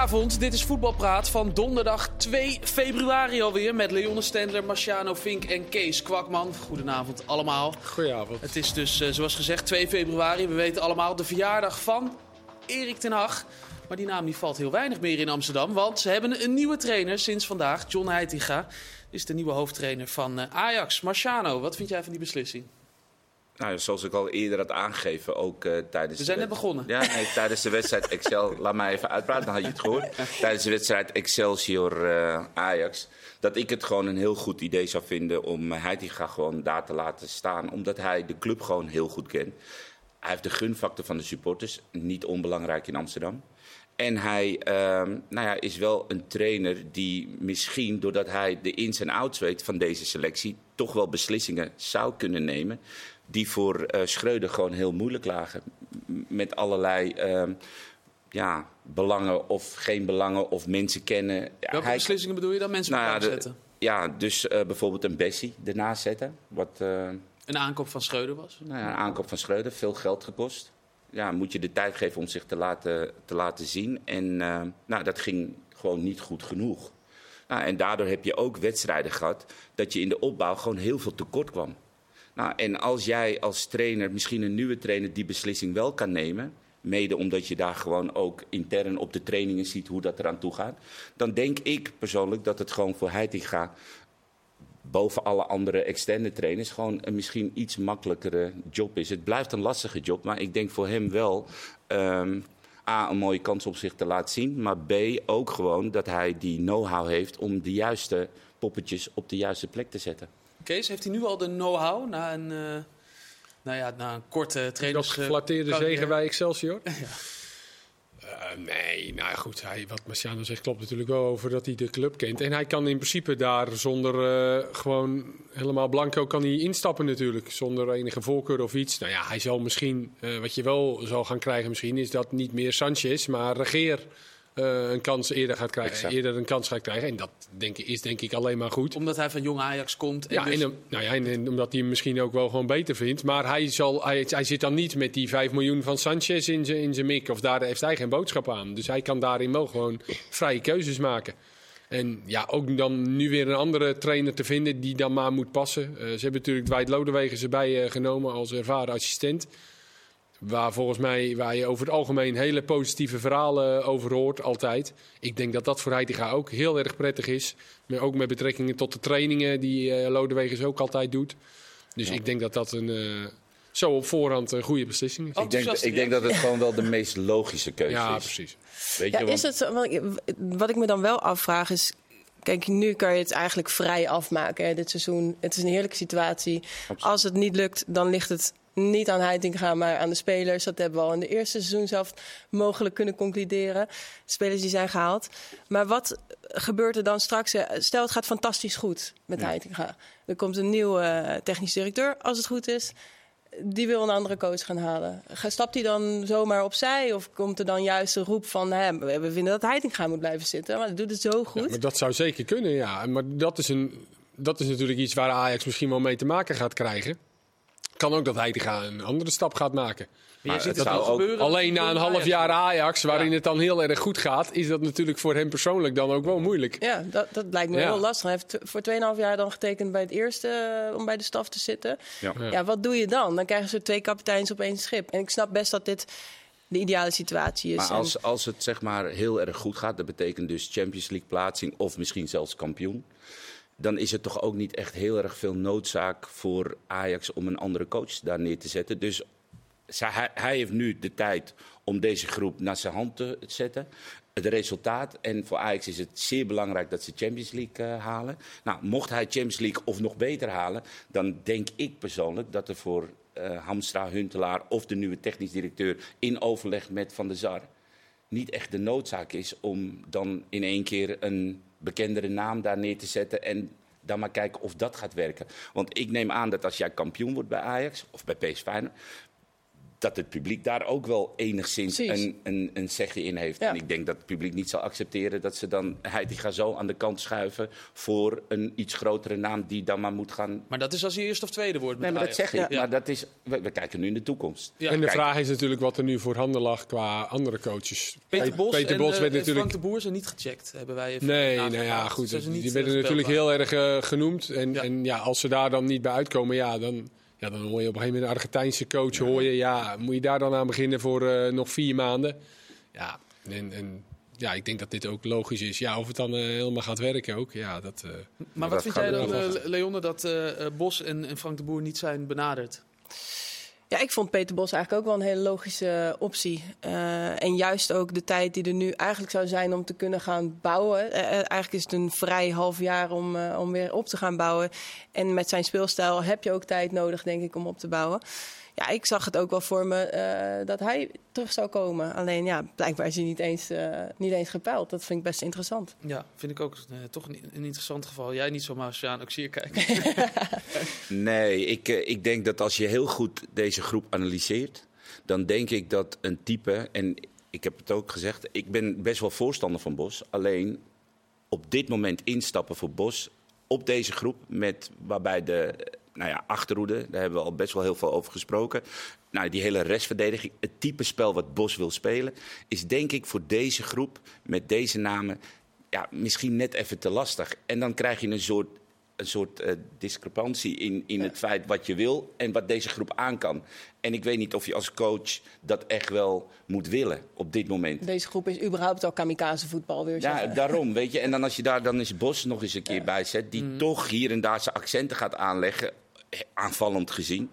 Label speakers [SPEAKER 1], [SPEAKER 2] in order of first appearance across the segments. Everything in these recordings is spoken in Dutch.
[SPEAKER 1] Goedenavond, dit is Voetbalpraat van donderdag 2 februari alweer met Leonne Stendler, Marciano Vink en Kees Kwakman. Goedenavond allemaal.
[SPEAKER 2] Goedenavond.
[SPEAKER 1] Het is dus, uh, zoals gezegd, 2 februari. We weten allemaal de verjaardag van Erik ten Hag. Maar die naam die valt heel weinig meer in Amsterdam, want ze hebben een nieuwe trainer sinds vandaag. John Heitinga is de nieuwe hoofdtrainer van uh, Ajax. Marciano, wat vind jij van die beslissing?
[SPEAKER 3] Nou, zoals ik al eerder had aangegeven, ook uh, tijdens...
[SPEAKER 1] We zijn net begonnen.
[SPEAKER 3] Ja, nee, tijdens de wedstrijd Excel... laat mij even uitpraten, dan had je het gehoord. tijdens de wedstrijd Excelsior-Ajax... dat ik het gewoon een heel goed idee zou vinden om Heitinga gewoon daar te laten staan. Omdat hij de club gewoon heel goed kent. Hij heeft de gunfactor van de supporters, niet onbelangrijk in Amsterdam. En hij uh, nou ja, is wel een trainer die misschien, doordat hij de ins en outs weet van deze selectie, toch wel beslissingen zou kunnen nemen die voor uh, Schreuder gewoon heel moeilijk lagen. Met allerlei uh, ja, belangen of geen belangen of mensen kennen.
[SPEAKER 1] Welke hij, beslissingen bedoel je dan? Mensen nou, ja, zetten?
[SPEAKER 3] Ja, dus uh, bijvoorbeeld een Bessie ernaast zetten. Wat,
[SPEAKER 1] een aankoop van Schreuder was?
[SPEAKER 3] Nou ja, een aankoop van Schreuder, veel geld gekost. Ja, moet je de tijd geven om zich te laten, te laten zien. En nou, dat ging gewoon niet goed genoeg. Nou, en daardoor heb je ook wedstrijden gehad dat je in de opbouw gewoon heel veel tekort kwam. Nou, en als jij als trainer, misschien een nieuwe trainer, die beslissing wel kan nemen. Mede omdat je daar gewoon ook intern op de trainingen ziet hoe dat eraan toe gaat. Dan denk ik persoonlijk dat het gewoon voor Heitinga boven alle andere externe trainers gewoon een misschien iets makkelijkere job is. Het blijft een lastige job, maar ik denk voor hem wel um, A, een mooie kans op zich te laten zien. Maar B, ook gewoon dat hij die know-how heeft om de juiste poppetjes op de juiste plek te zetten.
[SPEAKER 1] Kees, heeft hij nu al de know-how na een, uh, nou ja, na een korte trainers...
[SPEAKER 2] Dat geflatteerde zegen bij Excelsior? ja. Uh, nee, nou goed, hij, wat Marciano zegt klopt natuurlijk wel over dat hij de club kent. En hij kan in principe daar zonder uh, gewoon helemaal blanco kan hij instappen natuurlijk. Zonder enige voorkeur of iets. Nou ja, hij zal misschien, uh, wat je wel zal gaan krijgen misschien, is dat niet meer Sanchez, maar Regeer uh, een kans eerder gaat krijgen. Exact. Eerder een kans gaat krijgen. En dat denk ik, is denk ik alleen maar goed.
[SPEAKER 1] Omdat hij van jong Ajax komt. En
[SPEAKER 2] ja,
[SPEAKER 1] dus...
[SPEAKER 2] en, nou ja, en, en, omdat hij hem misschien ook wel gewoon beter vindt. Maar hij, zal, hij, hij zit dan niet met die 5 miljoen van Sanchez in zijn in zijn mik. Of daar heeft hij geen boodschap aan. Dus hij kan daarin wel gewoon vrije keuzes maken. En ja, ook dan nu weer een andere trainer te vinden die dan maar moet passen. Uh, ze hebben natuurlijk Dwight Lodewegen erbij uh, genomen als ervaren assistent. Waar volgens mij, waar je over het algemeen hele positieve verhalen over hoort, altijd. Ik denk dat dat voor Heitinga ook heel erg prettig is. Maar ook met betrekkingen tot de trainingen die uh, Lodewegers ook altijd doet. Dus ja. ik denk dat dat een, uh, zo op voorhand een goede beslissing is.
[SPEAKER 3] Ik denk, ik denk dat het gewoon wel de meest logische keuze
[SPEAKER 2] ja,
[SPEAKER 3] is.
[SPEAKER 2] Precies.
[SPEAKER 4] Weet ja, je, is het, wat ik me dan wel afvraag is, Kijk, nu kan je het eigenlijk vrij afmaken hè, dit seizoen. Het is een heerlijke situatie. Absoluut. Als het niet lukt, dan ligt het niet aan Heitinga, maar aan de spelers. Dat hebben we al in de eerste seizoen zelf mogelijk kunnen concluderen. De spelers die zijn gehaald. Maar wat gebeurt er dan straks? Stel, het gaat fantastisch goed met ja. Heitinga. Er komt een nieuwe technisch directeur, als het goed is. Die wil een andere coach gaan halen. Stapt hij dan zomaar opzij? Of komt er dan juist een roep van... Hè, we vinden dat Heitinga moet blijven zitten? Maar dat doet het zo goed.
[SPEAKER 2] Ja, maar dat zou zeker kunnen, ja. Maar dat is, een, dat is natuurlijk iets waar Ajax misschien wel mee te maken gaat krijgen kan ook dat Heitinga een andere stap gaat maken.
[SPEAKER 1] Maar maar het zou ook
[SPEAKER 2] alleen na een half jaar Ajax, waarin ja. het dan heel erg goed gaat, is dat natuurlijk voor hem persoonlijk dan ook wel moeilijk.
[SPEAKER 4] Ja, dat, dat lijkt me ja. wel lastig. Hij heeft voor 2,5 jaar dan getekend bij het eerste uh, om bij de staf te zitten. Ja. ja, wat doe je dan? Dan krijgen ze twee kapiteins op één schip. En ik snap best dat dit de ideale situatie is.
[SPEAKER 3] Maar als, als het zeg maar heel erg goed gaat, dat betekent dus Champions League plaatsing of misschien zelfs kampioen dan is het toch ook niet echt heel erg veel noodzaak voor Ajax om een andere coach daar neer te zetten. Dus hij, hij heeft nu de tijd om deze groep naar zijn hand te zetten. Het resultaat, en voor Ajax is het zeer belangrijk dat ze Champions League uh, halen. Nou, mocht hij Champions League of nog beter halen, dan denk ik persoonlijk dat er voor uh, Hamstra, Huntelaar of de nieuwe technisch directeur in overleg met Van der Sar niet echt de noodzaak is om dan in één keer een bekendere naam daar neer te zetten en dan maar kijken of dat gaat werken. Want ik neem aan dat als jij kampioen wordt bij Ajax of bij PSV, dat het publiek daar ook wel enigszins een, een, een zegje in heeft.
[SPEAKER 4] Ja.
[SPEAKER 3] En ik denk dat het publiek niet zal accepteren dat ze dan Heitinga zo aan de kant schuiven voor een iets grotere naam die dan maar moet gaan.
[SPEAKER 1] Maar dat is als hij eerste of tweede wordt.
[SPEAKER 3] Nee, maar dat zeg ik.
[SPEAKER 1] Ja.
[SPEAKER 3] Maar dat is, we, we kijken nu in de toekomst.
[SPEAKER 1] Ja.
[SPEAKER 2] en de
[SPEAKER 3] kijk.
[SPEAKER 2] vraag is natuurlijk wat er nu voor handen lag qua andere coaches.
[SPEAKER 1] Peter Bos
[SPEAKER 2] Peter
[SPEAKER 1] en
[SPEAKER 2] Bos
[SPEAKER 1] eh,
[SPEAKER 2] werd natuurlijk
[SPEAKER 1] Frank de Boer zijn niet gecheckt, hebben wij even
[SPEAKER 2] Nee, nou ja, goed. Die werden
[SPEAKER 1] eh,
[SPEAKER 2] natuurlijk heel erg eh, genoemd. En en ja, als ze daar dan niet bij uitkomen, ja, dan, ja, dan hoor je op een gegeven moment een Argentijnse coach. Hoor je, ja, moet je daar dan aan beginnen voor eh, nog vier maanden? Ja, en, en ja, ik denk dat dit ook logisch is. Ja, of het dan eh, helemaal gaat werken ook, ja, dat... eh,
[SPEAKER 1] Maar wat
[SPEAKER 3] dat
[SPEAKER 1] vind jij dan. Leonne, dat Bos en, en Frank de Boer niet zijn benaderd?
[SPEAKER 4] Ja, ik vond Peter Bos eigenlijk ook wel een hele logische optie. Eh, en juist ook de tijd die er nu eigenlijk zou zijn om te kunnen gaan bouwen. Eh, eh, eigenlijk is het een vrij half jaar om, eh, om weer op te gaan bouwen. En met zijn speelstijl heb je ook tijd nodig, denk ik, om op te bouwen. Ja, ik zag het ook wel voor me eh, dat hij terug zou komen. Alleen ja, blijkbaar is hij niet eens, eh, niet eens gepeild. Dat vind ik best interessant.
[SPEAKER 1] Ja, vind ik ook eh, toch een, een interessant geval. Jij niet zo, maar als je aan Oxier kijkt.
[SPEAKER 3] Nee, ik, ik denk dat als je heel goed deze groep analyseert, dan denk ik dat een type, en ik heb het ook gezegd, ik ben best wel voorstander van Bos. Alleen op dit moment instappen voor Bos op deze groep, met, waarbij de nou ja, achterhoede, daar hebben we al best wel heel veel over gesproken. Nou, die hele restverdediging, het type spel wat Bos wil spelen, is denk ik voor deze groep met deze namen ja, misschien net even te lastig. En dan krijg je een soort, een soort eh, discrepantie in, in het feit wat je wil en wat deze groep aan kan. En ik weet niet of je als coach dat echt wel moet willen op dit moment.
[SPEAKER 4] Deze groep is überhaupt al kamikaze voetbal weer.
[SPEAKER 3] Ja,
[SPEAKER 4] zeggen.
[SPEAKER 3] daarom, weet je. En dan als je daar dan eens Bos nog eens een keer bij zet... die toch hier en daar zijn accenten gaat aanleggen, aanvallend gezien...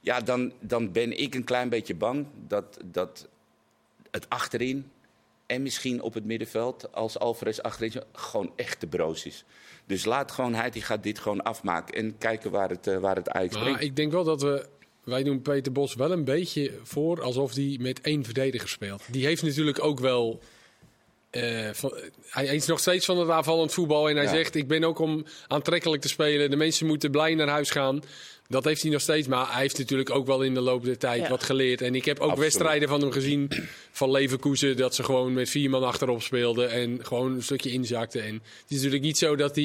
[SPEAKER 3] ja, dan, dan ben ik een klein beetje bang dat, dat het achterin... en misschien op het middenveld, als Alvarez achterin... gewoon echt te broos is. Dus laat gewoon hij die gaat dit gewoon afmaken... en kijken waar het, eh, waar het Ajax
[SPEAKER 2] Maar
[SPEAKER 3] brengt.
[SPEAKER 2] ik denk wel dat we. Wij doen Peter Bos wel een beetje voor alsof hij met één verdediger speelt. Die heeft natuurlijk ook wel. Eh, van- hij is nog steeds van het aanvallend voetbal. En hij
[SPEAKER 3] Ja.
[SPEAKER 2] zegt: Ik ben ook om aantrekkelijk te spelen. De mensen moeten blij naar huis gaan. Dat heeft hij nog steeds. Maar hij heeft natuurlijk ook wel in de loop der tijd
[SPEAKER 4] Ja.
[SPEAKER 2] wat geleerd. En ik heb ook
[SPEAKER 3] Absoluut.
[SPEAKER 2] wedstrijden van hem gezien. Van Leverkusen. Dat ze gewoon met vier man achterop speelden. En gewoon een stukje inzakten. En het is natuurlijk niet zo dat hij.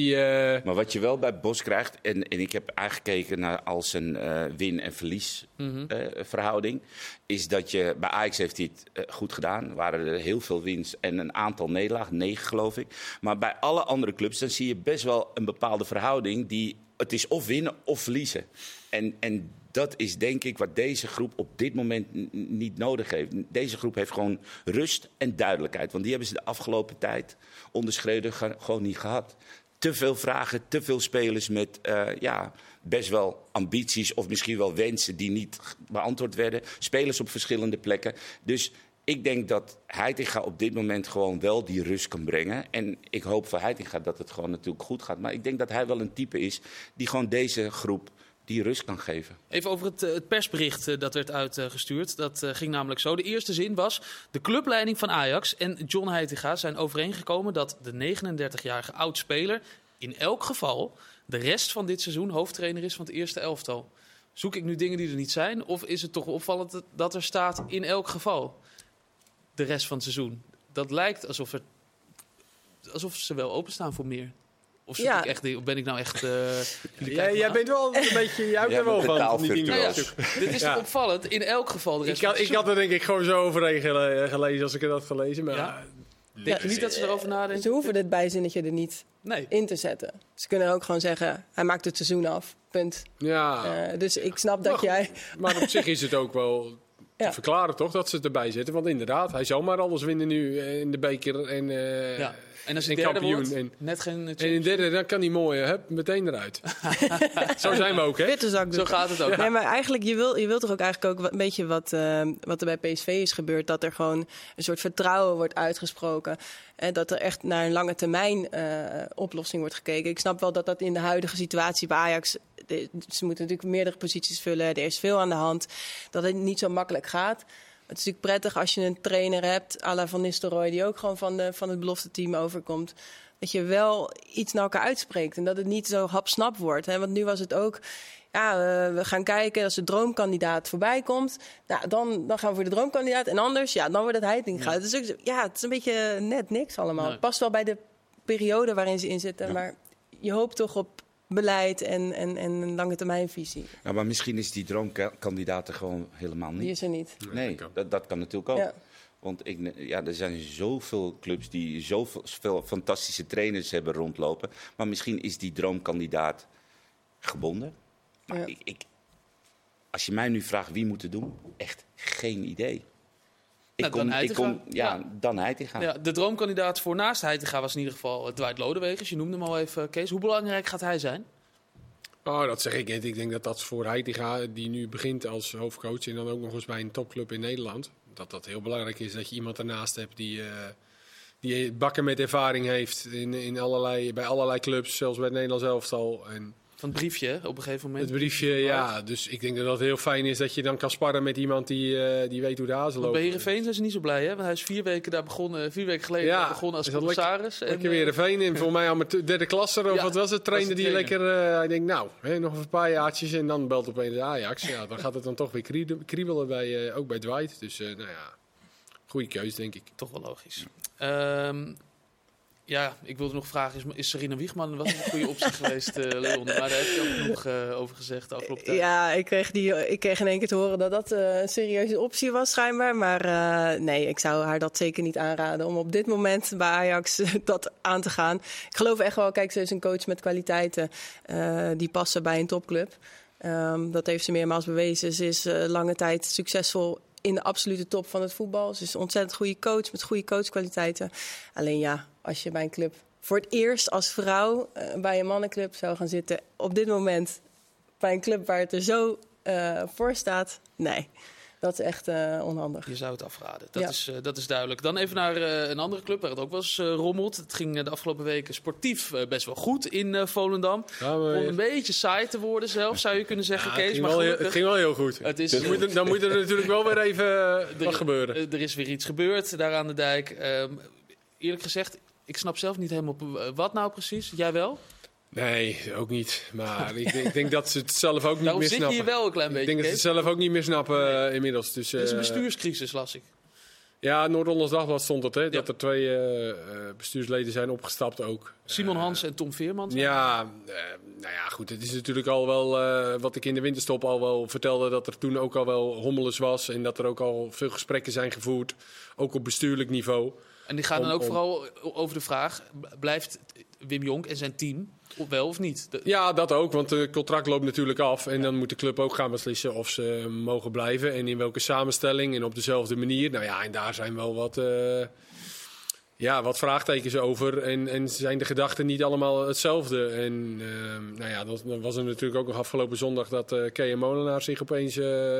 [SPEAKER 2] eh,
[SPEAKER 3] Maar wat je wel bij Bos krijgt, en, en ik heb aangekeken naar als een eh, win- en verliesverhouding, is dat je bij Ajax heeft hij het eh, goed gedaan. Waren er heel veel wins en een aantal nederlagen, negen geloof ik. Maar bij alle andere clubs dan zie je best wel een bepaalde verhouding die het is of winnen of verliezen. En, en dat is denk ik wat deze groep op dit moment niet nodig heeft. Deze groep heeft gewoon rust en duidelijkheid. Want die hebben ze de afgelopen tijd onderschreden gewoon niet gehad. Te veel vragen, te veel spelers met eh, ja, best wel ambities of misschien wel wensen die niet beantwoord werden. Spelers op verschillende plekken. Dus ik denk dat Heitinga op dit moment gewoon wel die rust kan brengen. En ik hoop voor Heitinga dat het gewoon natuurlijk goed gaat. Maar ik denk dat hij wel een type is die gewoon deze groep die rust kan geven.
[SPEAKER 1] Even over het, eh, persbericht eh, dat werd uitgestuurd. Dat eh, ging namelijk zo. De eerste zin was... De clubleiding van Ajax en John Heitinga zijn overeengekomen... dat de 39-jarige oud-speler in elk geval... de rest van dit seizoen hoofdtrainer is van het eerste elftal. Zoek ik nu dingen die er niet zijn? Of is het toch opvallend dat er staat in elk geval de rest van het seizoen? Dat lijkt alsof, er, alsof ze wel openstaan voor meer. Of,
[SPEAKER 4] Ja.
[SPEAKER 1] ik echt, of ben ik nou echt... eh, kijken
[SPEAKER 2] jij, bent wel een beetje. Jij er wel
[SPEAKER 3] bent
[SPEAKER 2] van. die dingen
[SPEAKER 1] Nou ja, dit is
[SPEAKER 2] Ja.
[SPEAKER 1] toch opvallend. In elk geval de
[SPEAKER 2] Ik
[SPEAKER 1] rest
[SPEAKER 2] had,
[SPEAKER 1] van het
[SPEAKER 2] ik had er denk ik gewoon zo overheen gele- gelezen als ik het had gelezen. Maar
[SPEAKER 1] Ja? Denk je niet dat ze erover nadenken?
[SPEAKER 4] Ze hoeven dit bijzinnetje er niet
[SPEAKER 1] Nee.
[SPEAKER 4] in te zetten. Ze kunnen ook gewoon zeggen, hij maakt het seizoen af. Punt.
[SPEAKER 2] ja,
[SPEAKER 4] Eh, dus ik snap dat
[SPEAKER 2] Maar
[SPEAKER 4] jij...
[SPEAKER 2] maar op zich is het ook wel
[SPEAKER 4] Ja.
[SPEAKER 2] te verklaren toch dat ze erbij zetten. Want inderdaad, hij zal maar alles winnen nu eh, in de beker en, eh,
[SPEAKER 1] Ja. En als derde
[SPEAKER 2] kampioen.
[SPEAKER 1] wordt,
[SPEAKER 2] En,
[SPEAKER 1] net geen...
[SPEAKER 2] en in de derde, dan kan die mooie, hup, meteen eruit. Zo zijn we ook, hè?
[SPEAKER 1] Zo gaat het ook.
[SPEAKER 4] Nee, maar eigenlijk, je wil, je wilt toch ook eigenlijk ook een beetje wat, eh, wat er bij PSV is gebeurd. Dat er gewoon een soort vertrouwen wordt uitgesproken. En dat er echt naar een lange termijn eh, oplossing wordt gekeken. Ik snap wel dat dat in de huidige situatie bij Ajax... de- ze moeten natuurlijk meerdere posities vullen. Er is veel aan de hand. Dat het niet zo makkelijk gaat. Het is natuurlijk prettig als je een trainer hebt, à la Van Nistelrooy... die ook gewoon van, de, van het belofte team overkomt. dat je wel iets naar elkaar uitspreekt. En dat het niet zo hapsnap wordt. Hè? Want nu was het ook ja, we gaan kijken als de droomkandidaat voorbij komt. Nou, dan, dan gaan we voor de droomkandidaat. En anders, ja, dan wordt het Heitinga. Ja. Dus ja, het is een beetje net niks allemaal.
[SPEAKER 1] Nee.
[SPEAKER 4] Het past wel bij de periode waarin ze in zitten.
[SPEAKER 3] Ja.
[SPEAKER 4] Maar je hoopt toch op beleid en, en, en een lange termijnvisie.
[SPEAKER 3] Ja, maar misschien is die droomkandidaat er gewoon helemaal
[SPEAKER 4] Die
[SPEAKER 3] niet.
[SPEAKER 4] is er niet.
[SPEAKER 3] Nee, dat, dat kan natuurlijk ook.
[SPEAKER 4] Ja.
[SPEAKER 3] Want ik, ja, er zijn zoveel clubs die zoveel veel fantastische trainers hebben rondlopen. Maar misschien is die droomkandidaat gebonden. Maar
[SPEAKER 4] Ja.
[SPEAKER 3] ik, ik, als je mij nu vraagt wie moet het doen, echt geen idee. Ik
[SPEAKER 1] Nou, Dan
[SPEAKER 3] ik
[SPEAKER 1] Heitinga.
[SPEAKER 3] kom, ja,
[SPEAKER 1] Ja.
[SPEAKER 3] dan Heitinga.
[SPEAKER 1] Ja, de droomkandidaat voor naast Heitinga was in ieder geval eh, Dwight Lodewegers. Je noemde hem al even, Kees. Hoe belangrijk gaat hij zijn?
[SPEAKER 2] Oh, dat zeg ik niet. Ik denk dat dat voor Heitinga, die nu begint als hoofdcoach en dan ook nog eens bij een topclub in Nederland, dat dat heel belangrijk is dat je iemand ernaast hebt die, eh, die bakken met ervaring heeft in, in allerlei, bij allerlei clubs, zelfs bij het Nederlands elftal. En
[SPEAKER 1] Van het briefje op een gegeven moment.
[SPEAKER 2] het briefje, ja. Dus ik denk dat dat heel fijn is dat je dan kan sparren met iemand die, eh, die weet hoe de hazen lopen.
[SPEAKER 1] bij Heerenveen zijn ze niet zo blij, hè? Want hij is vier weken daar begonnen, vier weken geleden
[SPEAKER 2] Ja,
[SPEAKER 1] begonnen als
[SPEAKER 2] is dat lekker-
[SPEAKER 1] commissaris. En,
[SPEAKER 2] Lekker
[SPEAKER 1] eh,
[SPEAKER 2] weer een en voor mij amateur derde klasser of
[SPEAKER 1] Ja,
[SPEAKER 2] wat was het? Trainde
[SPEAKER 1] de
[SPEAKER 2] die
[SPEAKER 1] trainer.
[SPEAKER 2] lekker, eh hij denkt nou, hè, nog een paar jaartjes en dan belt opeens de Ajax. Ja, dan gaat het dan toch weer kriebelen- kriebelen, bij, eh, ook bij Dwight. Dus eh, nou ja, goede keus denk ik.
[SPEAKER 1] Toch wel logisch. Ehm, ja, ik wilde nog vragen, is, is Serena Wiegman was een goede optie geweest, eh Leon? Maar daar heb je ook genoeg eh, over gezegd de afgelopen tijd.
[SPEAKER 4] Ja, ik kreeg, die, ik kreeg in één keer te horen dat dat eh, een serieuze optie was, schijnbaar. Maar nee, ik zou haar dat zeker niet aanraden om op dit moment bij Ajax dat aan te gaan. Ik geloof echt wel, kijk, ze is een coach met kwaliteiten die passen bij een topclub. Ehm, dat heeft ze meermaals bewezen. Ze is lange tijd succesvol in de absolute top van het voetbal. Ze is een ontzettend goede coach met goede coachkwaliteiten. Alleen ja, als je bij een club voor het eerst als vrouw eh, bij een mannenclub zou gaan zitten op dit moment bij een club waar het er zo eh, voor staat, nee. Dat is echt eh, onhandig.
[SPEAKER 1] Je zou het afraden, dat,
[SPEAKER 4] Ja.
[SPEAKER 1] is, eh, dat is duidelijk. Dan even naar eh, een andere club waar het ook wel eens rommelt. Het ging de afgelopen weken sportief best wel goed in eh, Volendam.
[SPEAKER 2] Ja, maar,
[SPEAKER 1] Om een beetje saai te worden zelf, zou je kunnen zeggen,
[SPEAKER 2] ja, het,
[SPEAKER 1] Kees.
[SPEAKER 2] ging
[SPEAKER 1] Maar
[SPEAKER 2] wel, heel-
[SPEAKER 1] gelukkig,
[SPEAKER 2] het ging wel heel goed.
[SPEAKER 1] het is,
[SPEAKER 2] Dan moet, er, dan moet er natuurlijk wel weer even eh, wat gebeuren.
[SPEAKER 1] er is weer iets gebeurd daar aan de dijk. Ehm, eerlijk gezegd, ik snap zelf niet helemaal eh, wat nou precies. Jij wel?
[SPEAKER 2] Nee, ook niet. Maar ik, denk- ik denk dat ze het zelf ook niet
[SPEAKER 1] Daarom
[SPEAKER 2] meer
[SPEAKER 1] zit je
[SPEAKER 2] snappen.
[SPEAKER 1] hier wel een klein
[SPEAKER 2] ik
[SPEAKER 1] beetje,
[SPEAKER 2] denk dat ze het zelf ook niet meer snappen eh, inmiddels. Dus,
[SPEAKER 1] Het is een
[SPEAKER 2] eh,
[SPEAKER 1] bestuurscrisis, las ik.
[SPEAKER 2] Ja, Noord-Hollands Dagblad stond het, hè,
[SPEAKER 1] Ja.
[SPEAKER 2] dat er twee bestuursleden zijn opgestapt ook.
[SPEAKER 1] Simon Hans en Tom Veerman.
[SPEAKER 2] Ja, nou ja, goed. Het is natuurlijk al wel wat ik in de winterstop al wel vertelde. Dat er toen ook al wel hommeles was. En dat er ook al veel gesprekken zijn gevoerd. Ook op bestuurlijk niveau.
[SPEAKER 1] En die gaan dan ook
[SPEAKER 2] om-
[SPEAKER 1] vooral over de vraag: blijft Wim Jonk en zijn team wel of niet? De-
[SPEAKER 2] Ja, dat ook. Want het contract loopt natuurlijk af. En dan moet de club ook gaan beslissen of ze mogen blijven. En in welke samenstelling en op dezelfde manier. Nou ja, en daar zijn wel wat, eh, ja, wat vraagtekens over. En, en zijn de gedachten niet allemaal hetzelfde. En ehm, nou ja, dat, dan was er natuurlijk ook nog afgelopen zondag dat eh Kea Molenaar zich opeens eh,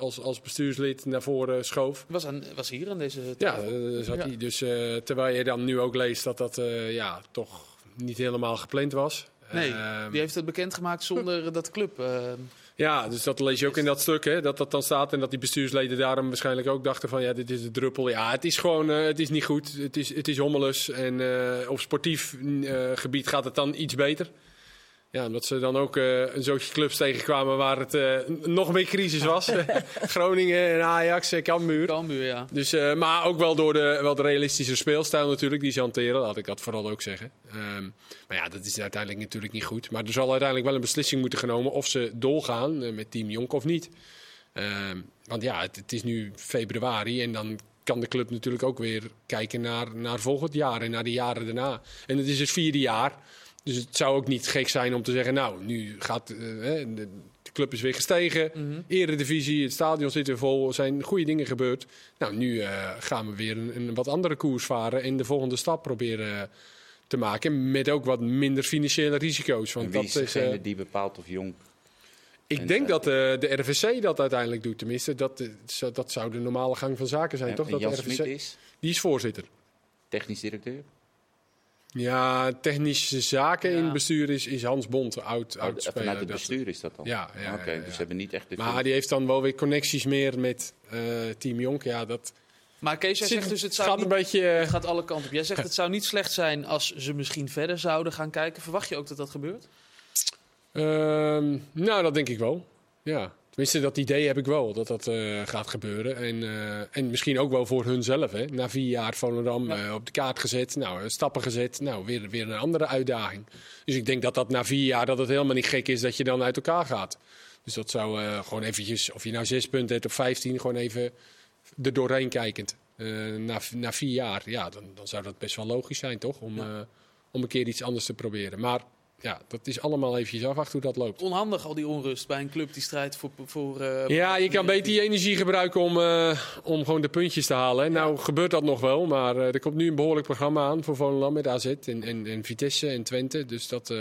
[SPEAKER 2] als, als bestuurslid naar voren schoof.
[SPEAKER 1] Was, aan, was hier aan deze
[SPEAKER 2] Ja,
[SPEAKER 1] tafel.
[SPEAKER 2] eh, zat
[SPEAKER 1] Ja.
[SPEAKER 2] hij. Dus eh, terwijl je dan nu ook leest dat dat eh, ja, toch niet helemaal gepland was.
[SPEAKER 1] Nee,
[SPEAKER 2] Ehm,
[SPEAKER 1] die heeft het bekendgemaakt zonder dat club.
[SPEAKER 2] ja, dus dat lees je ook in dat stuk, hè, dat dat dan staat. En dat die bestuursleden daarom waarschijnlijk ook dachten van... ja, dit is de druppel. Ja, het is gewoon, het is niet goed. Het is, het is hommeles. En eh, op sportief gebied gaat het dan iets beter. Ja, omdat ze dan ook eh, een zootje clubs tegenkwamen waar het eh, nog meer crisis was. Groningen en Ajax en Cambuur.
[SPEAKER 1] Cambuur, ja.
[SPEAKER 2] Dus, eh, maar ook wel door de, wel de realistische speelstijl natuurlijk die ze hanteren. Laat ik dat vooral ook zeggen. Ehm, maar ja, dat is uiteindelijk natuurlijk niet goed. Maar er zal uiteindelijk wel een beslissing moeten genomen of ze doorgaan met Team Jonk of niet. Ehm, want ja, het, het is nu februari en dan kan de club natuurlijk ook weer kijken naar, naar volgend jaar en naar de jaren daarna. En het is het vierde jaar. Dus het zou ook niet gek zijn om te zeggen, nou, nu gaat eh, hè, de, de club is weer gestegen.
[SPEAKER 1] Mhm.
[SPEAKER 2] Eredivisie, het stadion zit weer vol, er zijn goede dingen gebeurd. Nou, nu eh, gaan we weer een, een wat andere koers varen en de volgende stap proberen te maken. Met ook wat minder financiële risico's. Want
[SPEAKER 3] wie
[SPEAKER 2] dat
[SPEAKER 3] is degene
[SPEAKER 2] eh,
[SPEAKER 3] die bepaalt of jong...
[SPEAKER 2] ik
[SPEAKER 3] en,
[SPEAKER 2] denk dat eh, de RVC dat uiteindelijk doet. Tenminste, dat, dat zou de normale gang van zaken zijn,
[SPEAKER 3] en-
[SPEAKER 2] toch?
[SPEAKER 3] en
[SPEAKER 2] Dat de
[SPEAKER 3] Jan
[SPEAKER 2] RVC,
[SPEAKER 3] is
[SPEAKER 2] Die is voorzitter.
[SPEAKER 3] technisch directeur.
[SPEAKER 2] Ja, technische zaken
[SPEAKER 1] Ja.
[SPEAKER 2] in het bestuur is, is Hans Bond, oud,
[SPEAKER 3] Oh,
[SPEAKER 2] oud speler.
[SPEAKER 3] vanuit het bestuur is dat dan?
[SPEAKER 2] Ja, ja,
[SPEAKER 3] Oké,
[SPEAKER 2] ja,
[SPEAKER 3] dus ze hebben niet echt de...
[SPEAKER 2] Maar die heeft dan wel weer connecties meer met eh, Team Jonk. Ja, dat
[SPEAKER 1] Maar Kees, jij zegt dus het zou
[SPEAKER 2] gaat
[SPEAKER 1] niet...
[SPEAKER 2] een beetje... eh,
[SPEAKER 1] Het gaat alle kanten op. Jij zegt het zou niet slecht zijn als ze misschien verder zouden gaan kijken. Verwacht je ook dat dat gebeurt?
[SPEAKER 2] Ehm, nou, dat denk ik wel. Ja. Tenminste, dat idee heb ik wel, dat dat eh, gaat gebeuren. En, eh, en misschien ook wel voor hunzelf. Hè. Na vier jaar Volendam
[SPEAKER 1] Ja.
[SPEAKER 2] eh, op de kaart gezet, nou, stappen gezet. Nou, weer, weer een andere uitdaging. Dus ik denk dat dat na vier jaar dat het helemaal niet gek is dat je dan uit elkaar gaat. Dus dat zou gewoon eventjes, of je nou zes punten hebt of vijftien, gewoon even er doorheen kijkend. Na, na vier jaar, ja, dan, dan zou dat best wel logisch zijn, toch? Om,
[SPEAKER 1] Ja.
[SPEAKER 2] om een keer iets anders te proberen. Maar ja, dat is allemaal eventjes afwachten hoe dat loopt.
[SPEAKER 1] Onhandig al die onrust bij een club die strijdt voor... voor eh,
[SPEAKER 2] Ja, je kan beter die energie gebruiken om, eh, om gewoon de puntjes te halen. Nou gebeurt dat nog wel, maar eh, er komt nu een behoorlijk programma aan voor Volendam met AZ en, en, en Vitesse en Twente. Dus dat,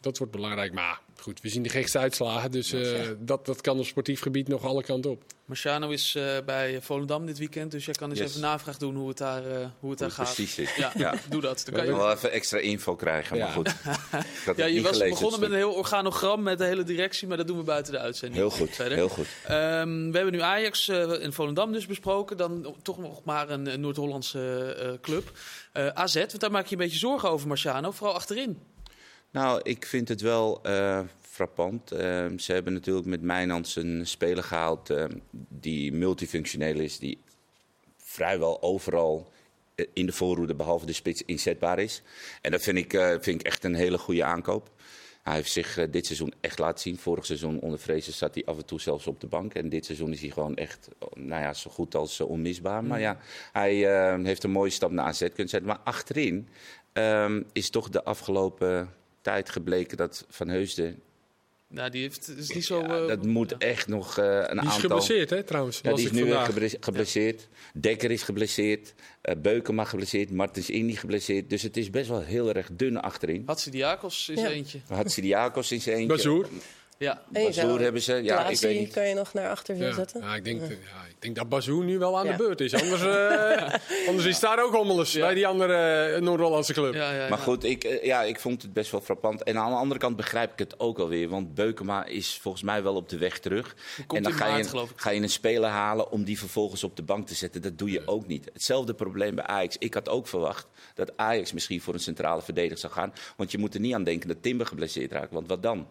[SPEAKER 2] dat wordt belangrijk. Maar goed, we zien de gekste uitslagen, dus eh, dat, dat kan op sportief gebied nog alle kanten op.
[SPEAKER 1] Marciano is eh, bij Volendam dit weekend, dus jij kan eens
[SPEAKER 3] Yes.
[SPEAKER 1] even navraag doen hoe het daar, eh, hoe het
[SPEAKER 3] Hoe
[SPEAKER 1] daar
[SPEAKER 3] het
[SPEAKER 1] gaat.
[SPEAKER 3] precies is.
[SPEAKER 1] Ja,
[SPEAKER 3] Ja.
[SPEAKER 1] doe dat. Dan
[SPEAKER 3] Ik
[SPEAKER 1] kan
[SPEAKER 3] kan
[SPEAKER 1] je...
[SPEAKER 3] wel even extra info krijgen, maar
[SPEAKER 2] Ja.
[SPEAKER 3] goed.
[SPEAKER 1] Ja, je was begonnen met
[SPEAKER 3] het
[SPEAKER 1] een heel organogram met de hele directie, maar dat doen we buiten de uitzending.
[SPEAKER 3] Heel goed,
[SPEAKER 1] Verder.
[SPEAKER 3] heel goed.
[SPEAKER 1] Ehm, we hebben nu Ajax eh, en Volendam dus besproken. Dan toch nog maar een, een Noord-Hollandse eh, club. Eh, AZ, want daar maak je een beetje zorgen over, Marciano. Vooral achterin.
[SPEAKER 3] Nou, ik vind het wel eh, frappant. Eh, ze hebben natuurlijk met Mijnans een speler gehaald eh, die multifunctioneel is. Die vrijwel overal eh, in de voorhoede, behalve de spits, inzetbaar is. En dat vind ik, eh, vind ik echt een hele goede aankoop. Hij heeft zich dit seizoen echt laten zien. Vorig seizoen onder Vrezen zat hij af en toe zelfs op de bank. En dit seizoen is hij gewoon echt nou ja, zo goed als onmisbaar. Maar ja, hij eh, heeft een mooie stap naar AZ kunnen zetten. Maar achterin ehm, is toch de afgelopen tijd gebleken dat Van Heusden...
[SPEAKER 1] Nou, die heeft, is niet zo...
[SPEAKER 3] ja,
[SPEAKER 1] eh,
[SPEAKER 3] dat moet
[SPEAKER 1] ja.
[SPEAKER 3] echt nog eh, een
[SPEAKER 2] Die is
[SPEAKER 3] aantal...
[SPEAKER 2] geblesseerd, hè, trouwens.
[SPEAKER 3] Ja, die is nu weer
[SPEAKER 2] vandaag.
[SPEAKER 3] geblesseerd. Dekker is geblesseerd. eh Beukema geblesseerd. Martens Indy geblesseerd. Dus het is best wel heel erg dun achterin.
[SPEAKER 1] Hatsidiakos is
[SPEAKER 4] Ja.
[SPEAKER 1] eentje.
[SPEAKER 3] Hatsidiakos in zijn eentje.
[SPEAKER 2] Bazoer.
[SPEAKER 1] Ja.
[SPEAKER 3] Bazoer hebben ze. Ja, ik weet niet.
[SPEAKER 4] kan je nog naar achter
[SPEAKER 2] Ja.
[SPEAKER 4] zetten.
[SPEAKER 2] Ja, ik, denk, ja, ik denk dat Bazoer nu wel aan
[SPEAKER 4] Ja.
[SPEAKER 2] de beurt is. Anders, eh, anders is daar ook hommeles
[SPEAKER 1] Ja.
[SPEAKER 2] bij die andere eh, Noord-Hollandse club.
[SPEAKER 1] Ja, ja,
[SPEAKER 3] Maar
[SPEAKER 1] ja.
[SPEAKER 3] goed, ik, eh, ja, ik vond het best wel frappant. En aan de andere kant begrijp ik het ook alweer. Want Beukema is volgens mij wel op de weg terug.
[SPEAKER 1] komt
[SPEAKER 3] en dan ga
[SPEAKER 1] maart,
[SPEAKER 3] je,
[SPEAKER 1] ik.
[SPEAKER 3] ga je een speler halen om die vervolgens op de bank te zetten. Dat doe je ook niet. Hetzelfde probleem bij Ajax. Ik had ook verwacht dat Ajax misschien voor een centrale verdediger zou gaan. Want je moet er niet aan denken dat Timber geblesseerd raakt. Want wat dan?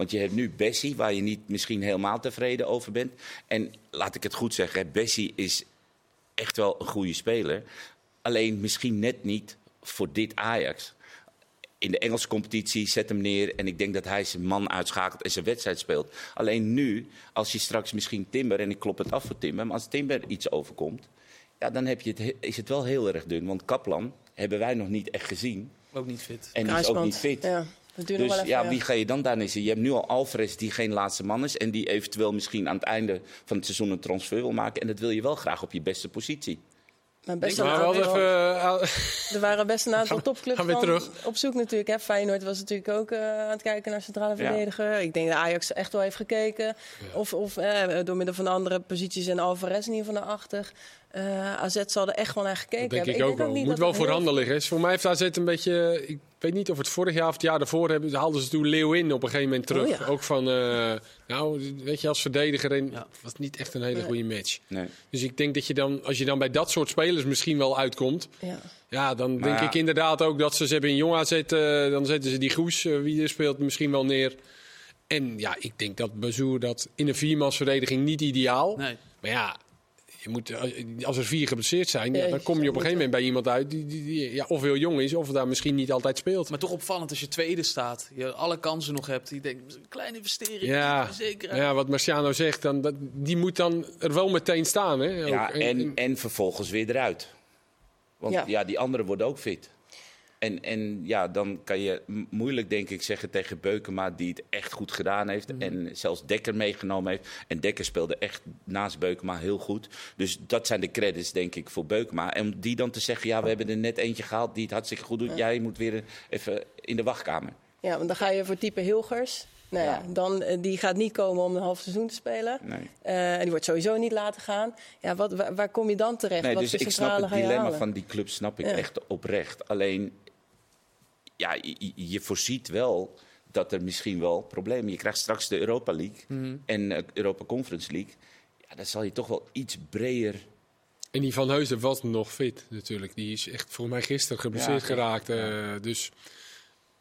[SPEAKER 3] Want je hebt nu Bessie, waar je niet misschien helemaal tevreden over bent. En laat ik het goed zeggen, Bessie is echt wel een goede speler. Alleen misschien net niet voor dit Ajax. In de Engelse competitie zet hem neer en ik denk dat hij zijn man uitschakelt en zijn wedstrijd speelt. Alleen nu, als je straks misschien Timber, en ik klop het af voor Timber, maar als Timber iets overkomt, ja, dan heb je het, he- is het wel heel erg dun. Want Kaplan hebben wij nog niet echt gezien
[SPEAKER 1] Ook niet fit.
[SPEAKER 3] en die is ook niet fit.
[SPEAKER 4] Ja, dat duurt nog
[SPEAKER 3] Dus
[SPEAKER 4] wel even.
[SPEAKER 3] ja, wie ga je dan daar neerzetten? Je hebt nu al Alvarez die geen laatste man is en die eventueel misschien aan het einde van het seizoen een transfer wil maken. En dat wil je wel graag op je beste positie.
[SPEAKER 4] Maar best
[SPEAKER 2] wel even... eh,
[SPEAKER 4] Er waren best een aantal
[SPEAKER 2] Gaan we-
[SPEAKER 4] topclubs op zoek natuurlijk. Hè. Feyenoord was natuurlijk ook eh, aan het kijken naar centrale
[SPEAKER 3] Ja.
[SPEAKER 4] verdediger. Ik denk dat Ajax echt wel heeft gekeken. Of, of eh, door middel van andere posities en Alvarez in ieder geval naar achter. Eh, AZ zal er echt wel naar gekeken
[SPEAKER 2] Dat denk
[SPEAKER 4] hebben.
[SPEAKER 2] ik ook wel. Moet wel
[SPEAKER 4] het
[SPEAKER 2] voor
[SPEAKER 4] heel-
[SPEAKER 2] handen liggen. Is Voor mij heeft AZ een beetje... Ik weet niet of het vorig jaar of het jaar daarvoor hebben... haalden ze toen Leeuwin op een gegeven moment terug.
[SPEAKER 4] Oh ja.
[SPEAKER 2] Ook van... eh, nou, weet je, als verdediger... En,
[SPEAKER 1] Ja.
[SPEAKER 2] was niet echt een hele
[SPEAKER 4] Nee.
[SPEAKER 2] goede match.
[SPEAKER 3] Nee.
[SPEAKER 2] Dus ik denk dat je dan... Als je dan bij dat soort spelers misschien wel uitkomt...
[SPEAKER 4] Ja.
[SPEAKER 2] Ja, dan
[SPEAKER 3] Maar
[SPEAKER 2] denk
[SPEAKER 3] ja.
[SPEAKER 2] ik inderdaad ook dat ze... Ze hebben in Jong AZ... eh, dan zetten ze die Goes, wie er speelt, misschien wel neer. En ja, ik denk dat Bazoer dat in een viermansverdediging niet ideaal...
[SPEAKER 1] Nee.
[SPEAKER 2] Maar ja, je moet, als er vier geblesseerd zijn, ja, dan kom je op een gegeven moment bij iemand uit die, die, die ja, of heel jong is, of daar misschien niet altijd speelt.
[SPEAKER 1] Maar toch opvallend als je tweede staat. Je alle kansen nog hebt. Je denkt, een kleine investering.
[SPEAKER 2] Ja,
[SPEAKER 1] Zeker.
[SPEAKER 2] ja, wat Marciano zegt, dan, dat, die moet dan er wel meteen staan. Hè?
[SPEAKER 3] Ja,
[SPEAKER 2] Ook.
[SPEAKER 3] en, en vervolgens weer eruit. Want ja.
[SPEAKER 4] Ja.
[SPEAKER 3] die anderen worden ook fit. En, en ja, dan kan je moeilijk, denk ik, zeggen tegen Beukema, die het echt goed gedaan heeft. En zelfs Dekker meegenomen heeft. En Dekker speelde echt naast Beukema heel goed. Dus dat zijn de credits, denk ik, voor Beukema. En om die dan te zeggen, ja, we hebben er net eentje gehaald die het hartstikke goed doet. Jij moet weer even in de wachtkamer.
[SPEAKER 4] ja, want dan ga je voor type Hilgers. Nou ja,
[SPEAKER 3] Ja.
[SPEAKER 4] dan, eh, die gaat niet komen om een half seizoen te spelen.
[SPEAKER 3] Nee.
[SPEAKER 4] Eh, en die wordt sowieso niet laten gaan. Ja, wat, waar, waar kom je dan terecht?
[SPEAKER 3] Nee,
[SPEAKER 4] wat
[SPEAKER 3] dus ik snap het dilemma van die club snap ik
[SPEAKER 4] Ja.
[SPEAKER 3] echt oprecht. Alleen, ja, je, voorziet wel dat er misschien wel problemen... Je krijgt straks de Europa League
[SPEAKER 1] Mhm.
[SPEAKER 3] en eh, Europa Conference League. Ja, dan zal je toch wel iets breder
[SPEAKER 2] En die Van Heusden was nog fit natuurlijk. Die is echt volgens mij gisteren geblesseerd
[SPEAKER 3] Ja,
[SPEAKER 2] geraakt. eh, Dus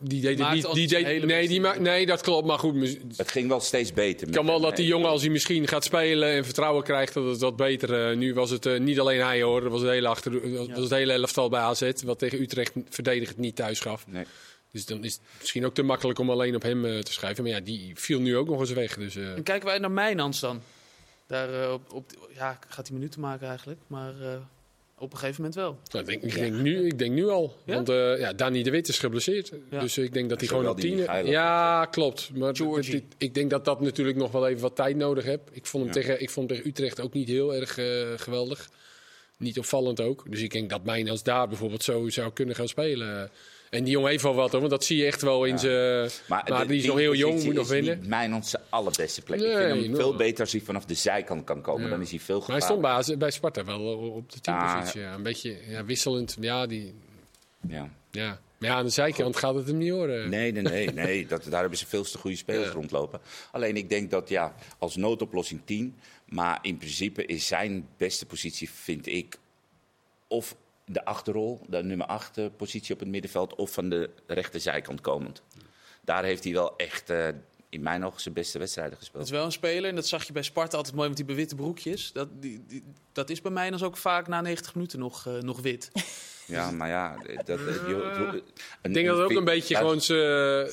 [SPEAKER 2] die deed het niet. Die deed, nee, die maakt, nee, dat klopt. Maar goed,
[SPEAKER 3] Het ging wel steeds beter.
[SPEAKER 2] het kan wel dat die
[SPEAKER 3] Nee.
[SPEAKER 2] jongen, als hij misschien gaat spelen en vertrouwen krijgt, dat het wat beter. eh, nu was het eh, niet alleen hij hoor. Dat was het hele, achter, was het hele elftal bij AZ. Wat tegen Utrecht verdedigend niet thuis gaf.
[SPEAKER 3] Nee.
[SPEAKER 2] Dus dan is het misschien ook te makkelijk om alleen op hem eh, te schrijven. Maar ja, die viel nu ook nog eens weg. Dus, eh,
[SPEAKER 1] En kijken wij naar Mijnans dan? Daar eh, op, op, ja, gaat hij minuten maken eigenlijk, maar eh, op een gegeven moment wel.
[SPEAKER 2] nou, ik, denk, ik, denk nu, ik denk nu al.
[SPEAKER 1] Ja?
[SPEAKER 2] Want eh ja, Dani de Wit is geblesseerd.
[SPEAKER 1] Ja.
[SPEAKER 2] Dus ik denk dat hij gewoon op tien... Ja, klopt. Maar ik denk dat dat natuurlijk nog wel even wat tijd nodig heeft. Ik vond hem,
[SPEAKER 3] Ja.
[SPEAKER 2] tegen, ik vond hem tegen Utrecht ook niet heel erg eh, geweldig. Niet opvallend ook. Dus ik denk dat Mijnans daar bijvoorbeeld zo zou kunnen gaan spelen. En die jongen heeft wel wat hoor, want dat zie je echt wel in zijn... Maar, die is nog heel jong, moet nog winnen.
[SPEAKER 3] mijn zijn allerbeste plek. ik vind hem veel beter als hij vanaf de zijkant kan komen. Dan is hij veel
[SPEAKER 2] Maar hij stond bij, bij Sparta wel op de teampositie. Ja, een beetje ja, wisselend. Ja, die,
[SPEAKER 3] Ja.
[SPEAKER 2] ja. Maar ja, aan de zijkant gaat het hem niet horen.
[SPEAKER 3] Nee, nee, nee. nee. Dat, daar hebben ze veel te goede spelers
[SPEAKER 2] Ja.
[SPEAKER 3] rondlopen. Alleen ik denk dat ja, als noodoplossing 10. Maar in principe is zijn beste positie, vind ik, of de achterrol, de nummer 8 positie op het middenveld, of van de rechterzijkant komend. Daar heeft hij wel echt, eh, in mijn ogen, zijn beste wedstrijden
[SPEAKER 1] Dat
[SPEAKER 3] gespeeld.
[SPEAKER 1] is wel een speler, en dat zag je bij Sparta altijd mooi met die bewitte broekjes. Dat, die, die- dat is bij Mijnans ook vaak na 90 minuten nog, eh, nog wit.
[SPEAKER 3] Ja, maar ja, dat, je- je-
[SPEAKER 2] Ik denk dat het ook een beetje
[SPEAKER 3] ja,
[SPEAKER 2] gewoon zijn...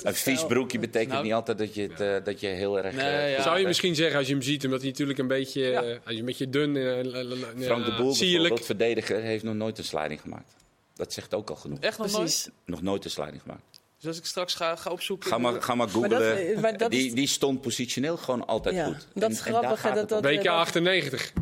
[SPEAKER 3] Een vies broekje betekent
[SPEAKER 1] Nou-
[SPEAKER 3] niet altijd dat je, het, eh, dat je heel erg...
[SPEAKER 1] Nee,
[SPEAKER 3] eh,
[SPEAKER 1] ja.
[SPEAKER 3] goed
[SPEAKER 2] Zou je misschien zeggen als je hem ziet, omdat hij natuurlijk een beetje,
[SPEAKER 3] Ja.
[SPEAKER 2] eh, als je een beetje dun, eh,
[SPEAKER 3] Frank de Boer
[SPEAKER 2] sierlijk.
[SPEAKER 3] bijvoorbeeld, verdediger, heeft nog nooit een sliding gemaakt. Dat zegt ook al genoeg.
[SPEAKER 1] Echt nog
[SPEAKER 4] Precies.
[SPEAKER 1] nooit?
[SPEAKER 3] Nog nooit een sliding gemaakt.
[SPEAKER 1] Dus als ik straks ga, ga opzoeken...
[SPEAKER 3] Ga maar, ga maar
[SPEAKER 4] Maar dat-
[SPEAKER 3] googlen.
[SPEAKER 4] maar dat
[SPEAKER 3] die,
[SPEAKER 4] is-
[SPEAKER 3] die stond positioneel gewoon altijd
[SPEAKER 4] Ja,
[SPEAKER 3] goed.
[SPEAKER 4] dat is grappig, dat- dat-
[SPEAKER 2] WK 98.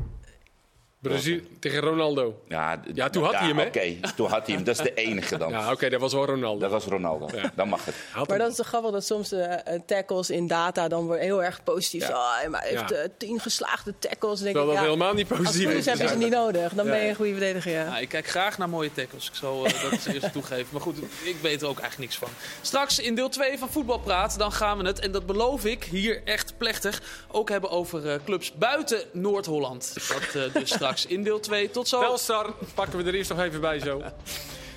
[SPEAKER 2] Brazil tegen Ronaldo.
[SPEAKER 3] Ja,
[SPEAKER 2] Ja, toen had hij hem, hè?
[SPEAKER 3] Oké, toen had hij hem. Dat is de enige dan.
[SPEAKER 2] Ja, oké, dat was wel Ronaldo.
[SPEAKER 3] Dat was Ronaldo. Dan mag het.
[SPEAKER 2] Had
[SPEAKER 4] Maar dat is toch grappig dat soms eh, eh, tackles in data dan worden heel erg positief.
[SPEAKER 2] Ja.
[SPEAKER 4] Oh, maar hij heeft
[SPEAKER 2] Ja.
[SPEAKER 4] eh, tien geslaagde tackles. Dan denk
[SPEAKER 2] Terwijl
[SPEAKER 4] ik,
[SPEAKER 2] dat
[SPEAKER 4] ja,
[SPEAKER 2] helemaal niet positief is.
[SPEAKER 4] hebben ze niet nodig. Dan
[SPEAKER 2] Ja.
[SPEAKER 4] ben je een goede verdediger, ja.
[SPEAKER 1] Nou, ik kijk graag naar mooie tackles. Ik zal dat eerst toegeven. Maar goed, ik weet er ook eigenlijk niks van. Straks in deel 2 van Voetbalpraat, dan gaan we het, en dat beloof ik hier echt plechtig, ook hebben over eh, clubs buiten Noord-Holland. Dat eh, dus straks in deel 2. Tot zo.
[SPEAKER 2] Telstar pakken we er eerst nog even bij zo.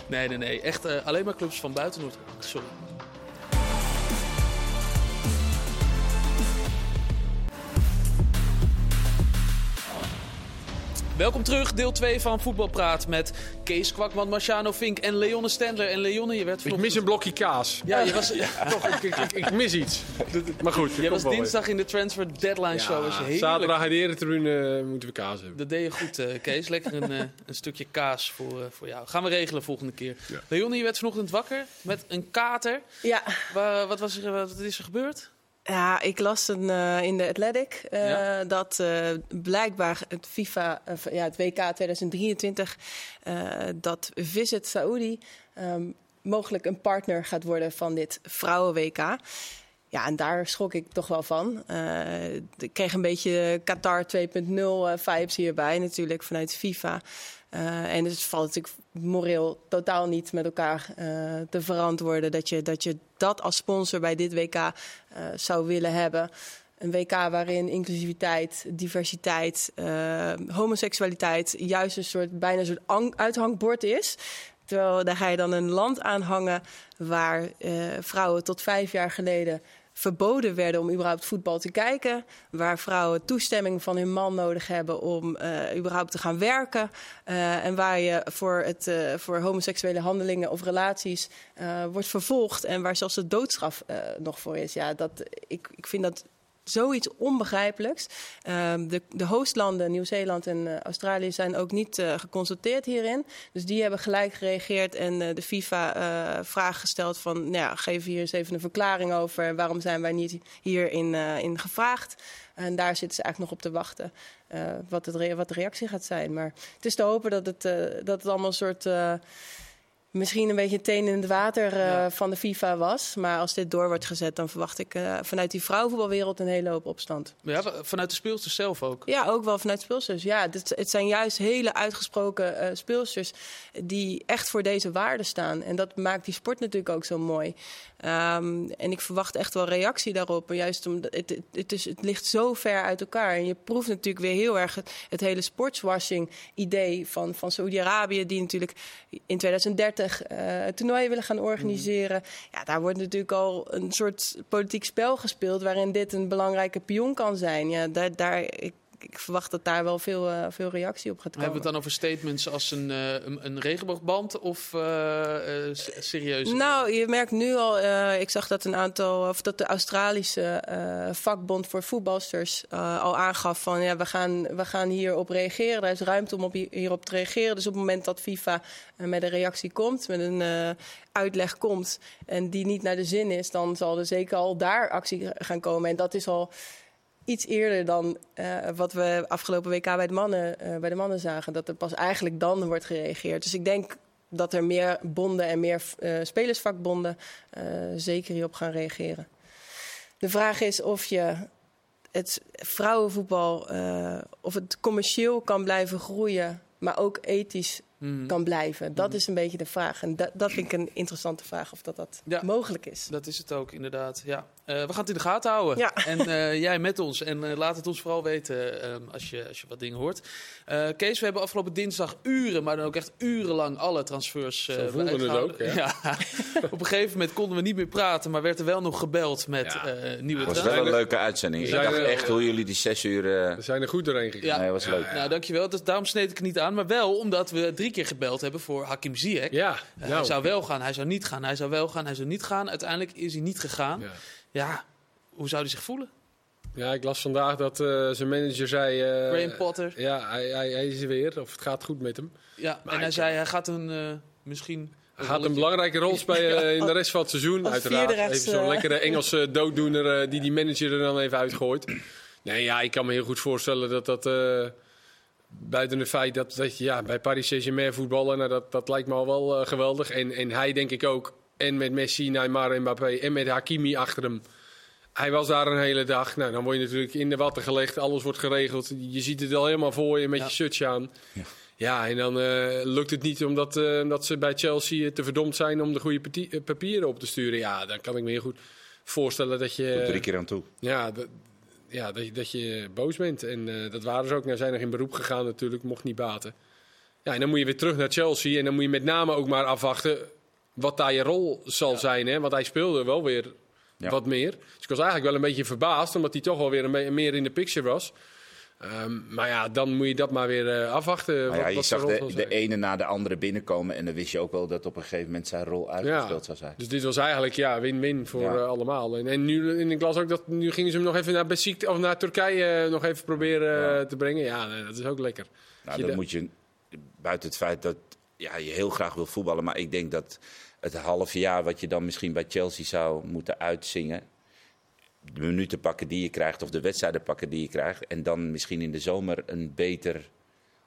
[SPEAKER 1] Nee, nee, nee. Echt eh, alleen maar clubs van buiten Noord-Holland. Sorry. Welkom terug, deel 2 van Voetbalpraat met Kees Kwakman, Marciano Vink en Leonne Stendler. En Leonne, je werd
[SPEAKER 2] Ik
[SPEAKER 1] vanochtend...
[SPEAKER 2] mis een blokje kaas.
[SPEAKER 1] Ja, je was,
[SPEAKER 2] Toch, ik, ik, ik, ik mis iets. Maar goed,
[SPEAKER 1] je was
[SPEAKER 2] weer.
[SPEAKER 1] dinsdag in de Transfer Deadline Show.
[SPEAKER 2] Ja,
[SPEAKER 1] heerlijk.
[SPEAKER 2] zaterdag in de eretribune eh, moeten we kaas hebben.
[SPEAKER 1] Dat deed je goed, eh, Kees. Lekker een, eh, een stukje kaas voor, voor jou. Gaan we regelen volgende keer.
[SPEAKER 2] Ja.
[SPEAKER 1] Leonne, je werd vanochtend wakker met een kater.
[SPEAKER 4] Ja,
[SPEAKER 1] Wa- wat, was er, wat is er gebeurd?
[SPEAKER 4] Ja ik las een, eh, in de Athletic eh,
[SPEAKER 1] Ja.
[SPEAKER 4] dat eh, blijkbaar het FIFA, ja, het WK 2023, eh, dat Visit Saudi ehm, mogelijk een partner gaat worden van dit vrouwen-WK. Ja, en daar schrok ik toch wel van. Ik kreeg een beetje Qatar 2.0 eh, vibes hierbij, natuurlijk vanuit FIFA. Eh, en dus valt natuurlijk moreel totaal niet met elkaar eh, te verantwoorden dat je, dat als sponsor bij dit WK eh, zou willen hebben. Een WK waarin inclusiviteit, diversiteit, homoseksualiteit juist een soort bijna een soort ang- uithangbord is. Terwijl daar ga je dan een land aan hangen waar vrouwen tot vijf jaar geleden verboden werden om überhaupt voetbal te kijken. Waar vrouwen toestemming van hun man nodig hebben om eh, überhaupt te gaan werken. Eh, en waar je voor, het, eh, voor homoseksuele handelingen of relaties wordt vervolgd. En waar zelfs de doodstraf nog voor is. Ja, dat, ik, ik vind dat zoiets onbegrijpelijks. Ehm, de, de hostlanden, Nieuw-Zeeland en eh, Australië, zijn ook niet eh, geconsulteerd hierin. Dus die hebben gelijk gereageerd en eh, de FIFA vraag gesteld van... Nou ja, geef hier eens even een verklaring over. Waarom zijn wij niet hierin in, gevraagd? En daar zitten ze eigenlijk nog op te wachten wat, het wat de reactie gaat zijn. Maar het is te hopen dat het, dat het allemaal een soort... misschien een beetje teen in het water eh,
[SPEAKER 1] Ja.
[SPEAKER 4] van de FIFA was. Maar als dit door wordt gezet, dan verwacht ik eh, vanuit die vrouwenvoetbalwereld een hele hoop opstand.
[SPEAKER 1] Ja, vanuit de speelsters zelf ook.
[SPEAKER 4] Ja, ook wel vanuit speelsters. Ja, dit, het zijn juist hele uitgesproken eh speelsters die echt voor deze waarden staan. En dat maakt die sport natuurlijk ook zo mooi. Ehm, en ik verwacht echt wel reactie daarop. Maar juist omdat het, het, het, is, het ligt zo ver uit elkaar. En je proeft natuurlijk weer heel erg het, het hele sportswashing-idee van, van Saoedi-Arabië, die natuurlijk in 2030 eh het toernooi willen gaan organiseren. Ja, daar wordt natuurlijk al een soort politiek spel gespeeld waarin dit een belangrijke pion kan zijn. Ja, daar, daar, ik, ik verwacht dat daar wel veel, eh, veel reactie op gaat komen.
[SPEAKER 1] Hebben we het dan over statements als een, eh, een, een regenboogband of eh, serieus?
[SPEAKER 4] Nou, je merkt nu al, ik zag dat een aantal, of dat de Australische vakbond voor voetbalsters al aangaf van ja, we gaan, we gaan hierop reageren. Er is ruimte om op, hi- hierop te reageren. Dus op het moment dat FIFA met een reactie komt, met een uitleg komt en die niet naar de zin is, dan zal er zeker al daar actie gaan komen. En dat is al iets eerder dan eh, wat we afgelopen WK bij de, mannen, eh, bij de mannen zagen. Dat er pas eigenlijk dan wordt gereageerd. Dus ik denk dat er meer bonden en meer eh, spelersvakbonden zeker hierop gaan reageren. De vraag is of je het vrouwenvoetbal, of het commercieel kan blijven groeien, maar ook ethisch
[SPEAKER 1] Mhm.
[SPEAKER 4] kan blijven. Dat is een beetje de vraag. En dat, dat vind ik een interessante vraag of dat, dat
[SPEAKER 1] Ja.
[SPEAKER 4] mogelijk is.
[SPEAKER 1] Dat is het ook, inderdaad. Ja. Eh, we gaan het in de gaten houden.
[SPEAKER 4] Ja.
[SPEAKER 1] En eh, jij met ons. En eh, laat het ons vooral weten ehm, als, je, als je wat dingen hoort. Eh, Kees, we hebben afgelopen dinsdag uren, maar dan ook echt urenlang alle transfers eh
[SPEAKER 2] Zo voelde het ook,
[SPEAKER 1] Ja. Op een gegeven moment konden we niet meer praten, maar werd er wel nog gebeld met
[SPEAKER 2] Ja.
[SPEAKER 1] eh, nieuwe
[SPEAKER 3] Het was wel een leuke uitzending. Ik dacht
[SPEAKER 2] er-
[SPEAKER 3] echt hoe jullie die zes uur... eh,
[SPEAKER 2] We zijn er goed doorheen gegaan.
[SPEAKER 1] Ja.
[SPEAKER 3] Nee, was leuk.
[SPEAKER 1] Nou, dankjewel. Dus daarom sneed ik het niet aan. Maar wel omdat we drie keer gebeld hebben voor Hakim Ziyech.
[SPEAKER 2] Ja, nou,
[SPEAKER 1] Hij zou wel gaan, hij zou niet gaan, hij zou wel gaan, hij zou niet gaan. Uiteindelijk is hij niet gegaan.
[SPEAKER 2] ja.
[SPEAKER 1] Ja, hoe zou hij zich voelen?
[SPEAKER 2] Ja, ik las vandaag dat eh, zijn manager zei... eh,
[SPEAKER 1] Graham Potter.
[SPEAKER 2] Ja, hij, hij, hij is er weer. Of het gaat goed met hem.
[SPEAKER 1] Ja,
[SPEAKER 2] Maar
[SPEAKER 1] en hij zei hij gaat een eh, misschien...
[SPEAKER 2] Hij gaat een belangrijke rol spelen in de rest van het seizoen.
[SPEAKER 4] Als
[SPEAKER 2] Uiteraard.
[SPEAKER 4] rechts,
[SPEAKER 2] Even zo'n lekkere Engelse dooddoener eh, die die manager er dan even uitgooit. Nee, ja, ik kan me heel goed voorstellen dat dat... eh, buiten het feit dat, dat je ja, bij Paris Saint-Germain voetballen... Nou, dat, dat lijkt me al wel geweldig. En, en hij denk ik ook. En met Messi, Neymar en Mbappé. En met Hakimi achter hem. Hij was daar een hele dag. Nou, dan word je natuurlijk in de watten gelegd. Alles wordt geregeld. Je ziet het al helemaal voor je met
[SPEAKER 1] Ja.
[SPEAKER 2] je shirtje aan. Ja, en dan eh, lukt het niet omdat, eh, omdat ze bij Chelsea te verdomd zijn om de goede eh, papieren op te sturen. Ja, dan kan ik me heel goed voorstellen dat je,
[SPEAKER 3] Tot drie keer aan toe.
[SPEAKER 2] ja, dat, ja, dat, je, dat je boos bent. En eh, dat waren ze ook. Nou zijn nog in beroep gegaan natuurlijk, mocht niet baten. Ja, en dan moet je weer terug naar Chelsea. En dan moet je met name ook maar afwachten wat daar je rol zal zijn. Hè? Want hij speelde wel weer
[SPEAKER 3] Ja.
[SPEAKER 2] wat meer. Dus ik was eigenlijk wel een beetje verbaasd, omdat hij toch wel weer een meer in de picture was. Ehm, maar ja, dan moet je dat maar weer eh, afwachten. Wat,
[SPEAKER 3] ja, je
[SPEAKER 2] wat zijn
[SPEAKER 3] zag de, de ene na de andere binnenkomen. En dan wist je ook wel dat op een gegeven moment zijn rol uitgespeeld zou zijn.
[SPEAKER 2] Dus dit was eigenlijk ja, win-win voor
[SPEAKER 3] Ja.
[SPEAKER 2] eh, allemaal. En, en nu en ik las ook dat nu gingen ze hem nog even naar, Besiktas, of naar Turkije eh, nog even proberen te brengen. Ja, dat is ook lekker.
[SPEAKER 3] Nou, dan
[SPEAKER 2] de-
[SPEAKER 3] moet je, buiten het feit dat ja, je heel graag wil voetballen. Maar ik denk dat het halve jaar wat je dan misschien bij Chelsea zou moeten uitzingen. De minuten pakken die je krijgt of de wedstrijden pakken die je krijgt. En dan misschien in de zomer een beter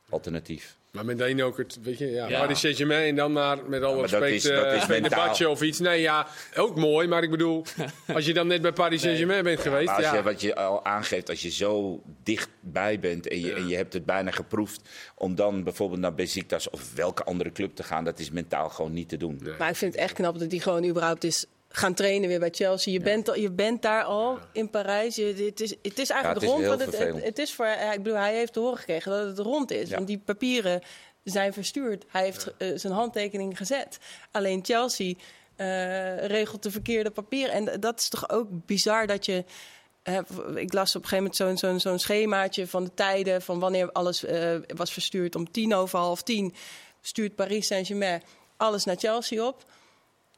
[SPEAKER 3] alternatief.
[SPEAKER 2] Maar meteen ook het, weet je, ja,
[SPEAKER 1] Ja.
[SPEAKER 2] Paris Saint-Germain en dan maar met alle
[SPEAKER 3] dat
[SPEAKER 2] respect
[SPEAKER 3] is- dat
[SPEAKER 2] eh,
[SPEAKER 3] is
[SPEAKER 2] een
[SPEAKER 3] mentaal.
[SPEAKER 2] debatje of iets. Nee, ja, ook mooi, maar ik bedoel, als je dan net bij Paris Saint-Germain bent geweest,
[SPEAKER 3] als
[SPEAKER 2] ja.
[SPEAKER 3] je, wat je al aangeeft, als je zo dichtbij bent en je, en je hebt het bijna geproefd... om dan bijvoorbeeld naar Besiktas of welke andere club te gaan... dat is mentaal gewoon niet te doen.
[SPEAKER 2] Nee.
[SPEAKER 4] Maar ik vind het echt knap dat hij gewoon überhaupt is gaan trainen weer bij Chelsea. Je, bent, al- je bent daar al in Parijs. Je, het, is, het is eigenlijk
[SPEAKER 3] Ja, het is
[SPEAKER 4] rond. het, het, is voor, hij- ik bedoel, hij heeft te horen gekregen dat het rond is.
[SPEAKER 3] Ja.
[SPEAKER 4] Want die papieren zijn verstuurd. Hij heeft eh, zijn handtekening gezet. Alleen Chelsea eh, regelt de verkeerde papieren. En dat is toch ook bizar dat je... eh, ik las op een gegeven moment zo'n zo'n zo'n schemaatje van de tijden... van wanneer alles eh, was verstuurd. Om tien over half tien stuurt Paris Saint-Germain alles naar Chelsea op.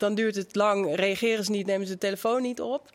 [SPEAKER 4] Dan duurt het lang, reageren ze niet, nemen ze de telefoon niet op.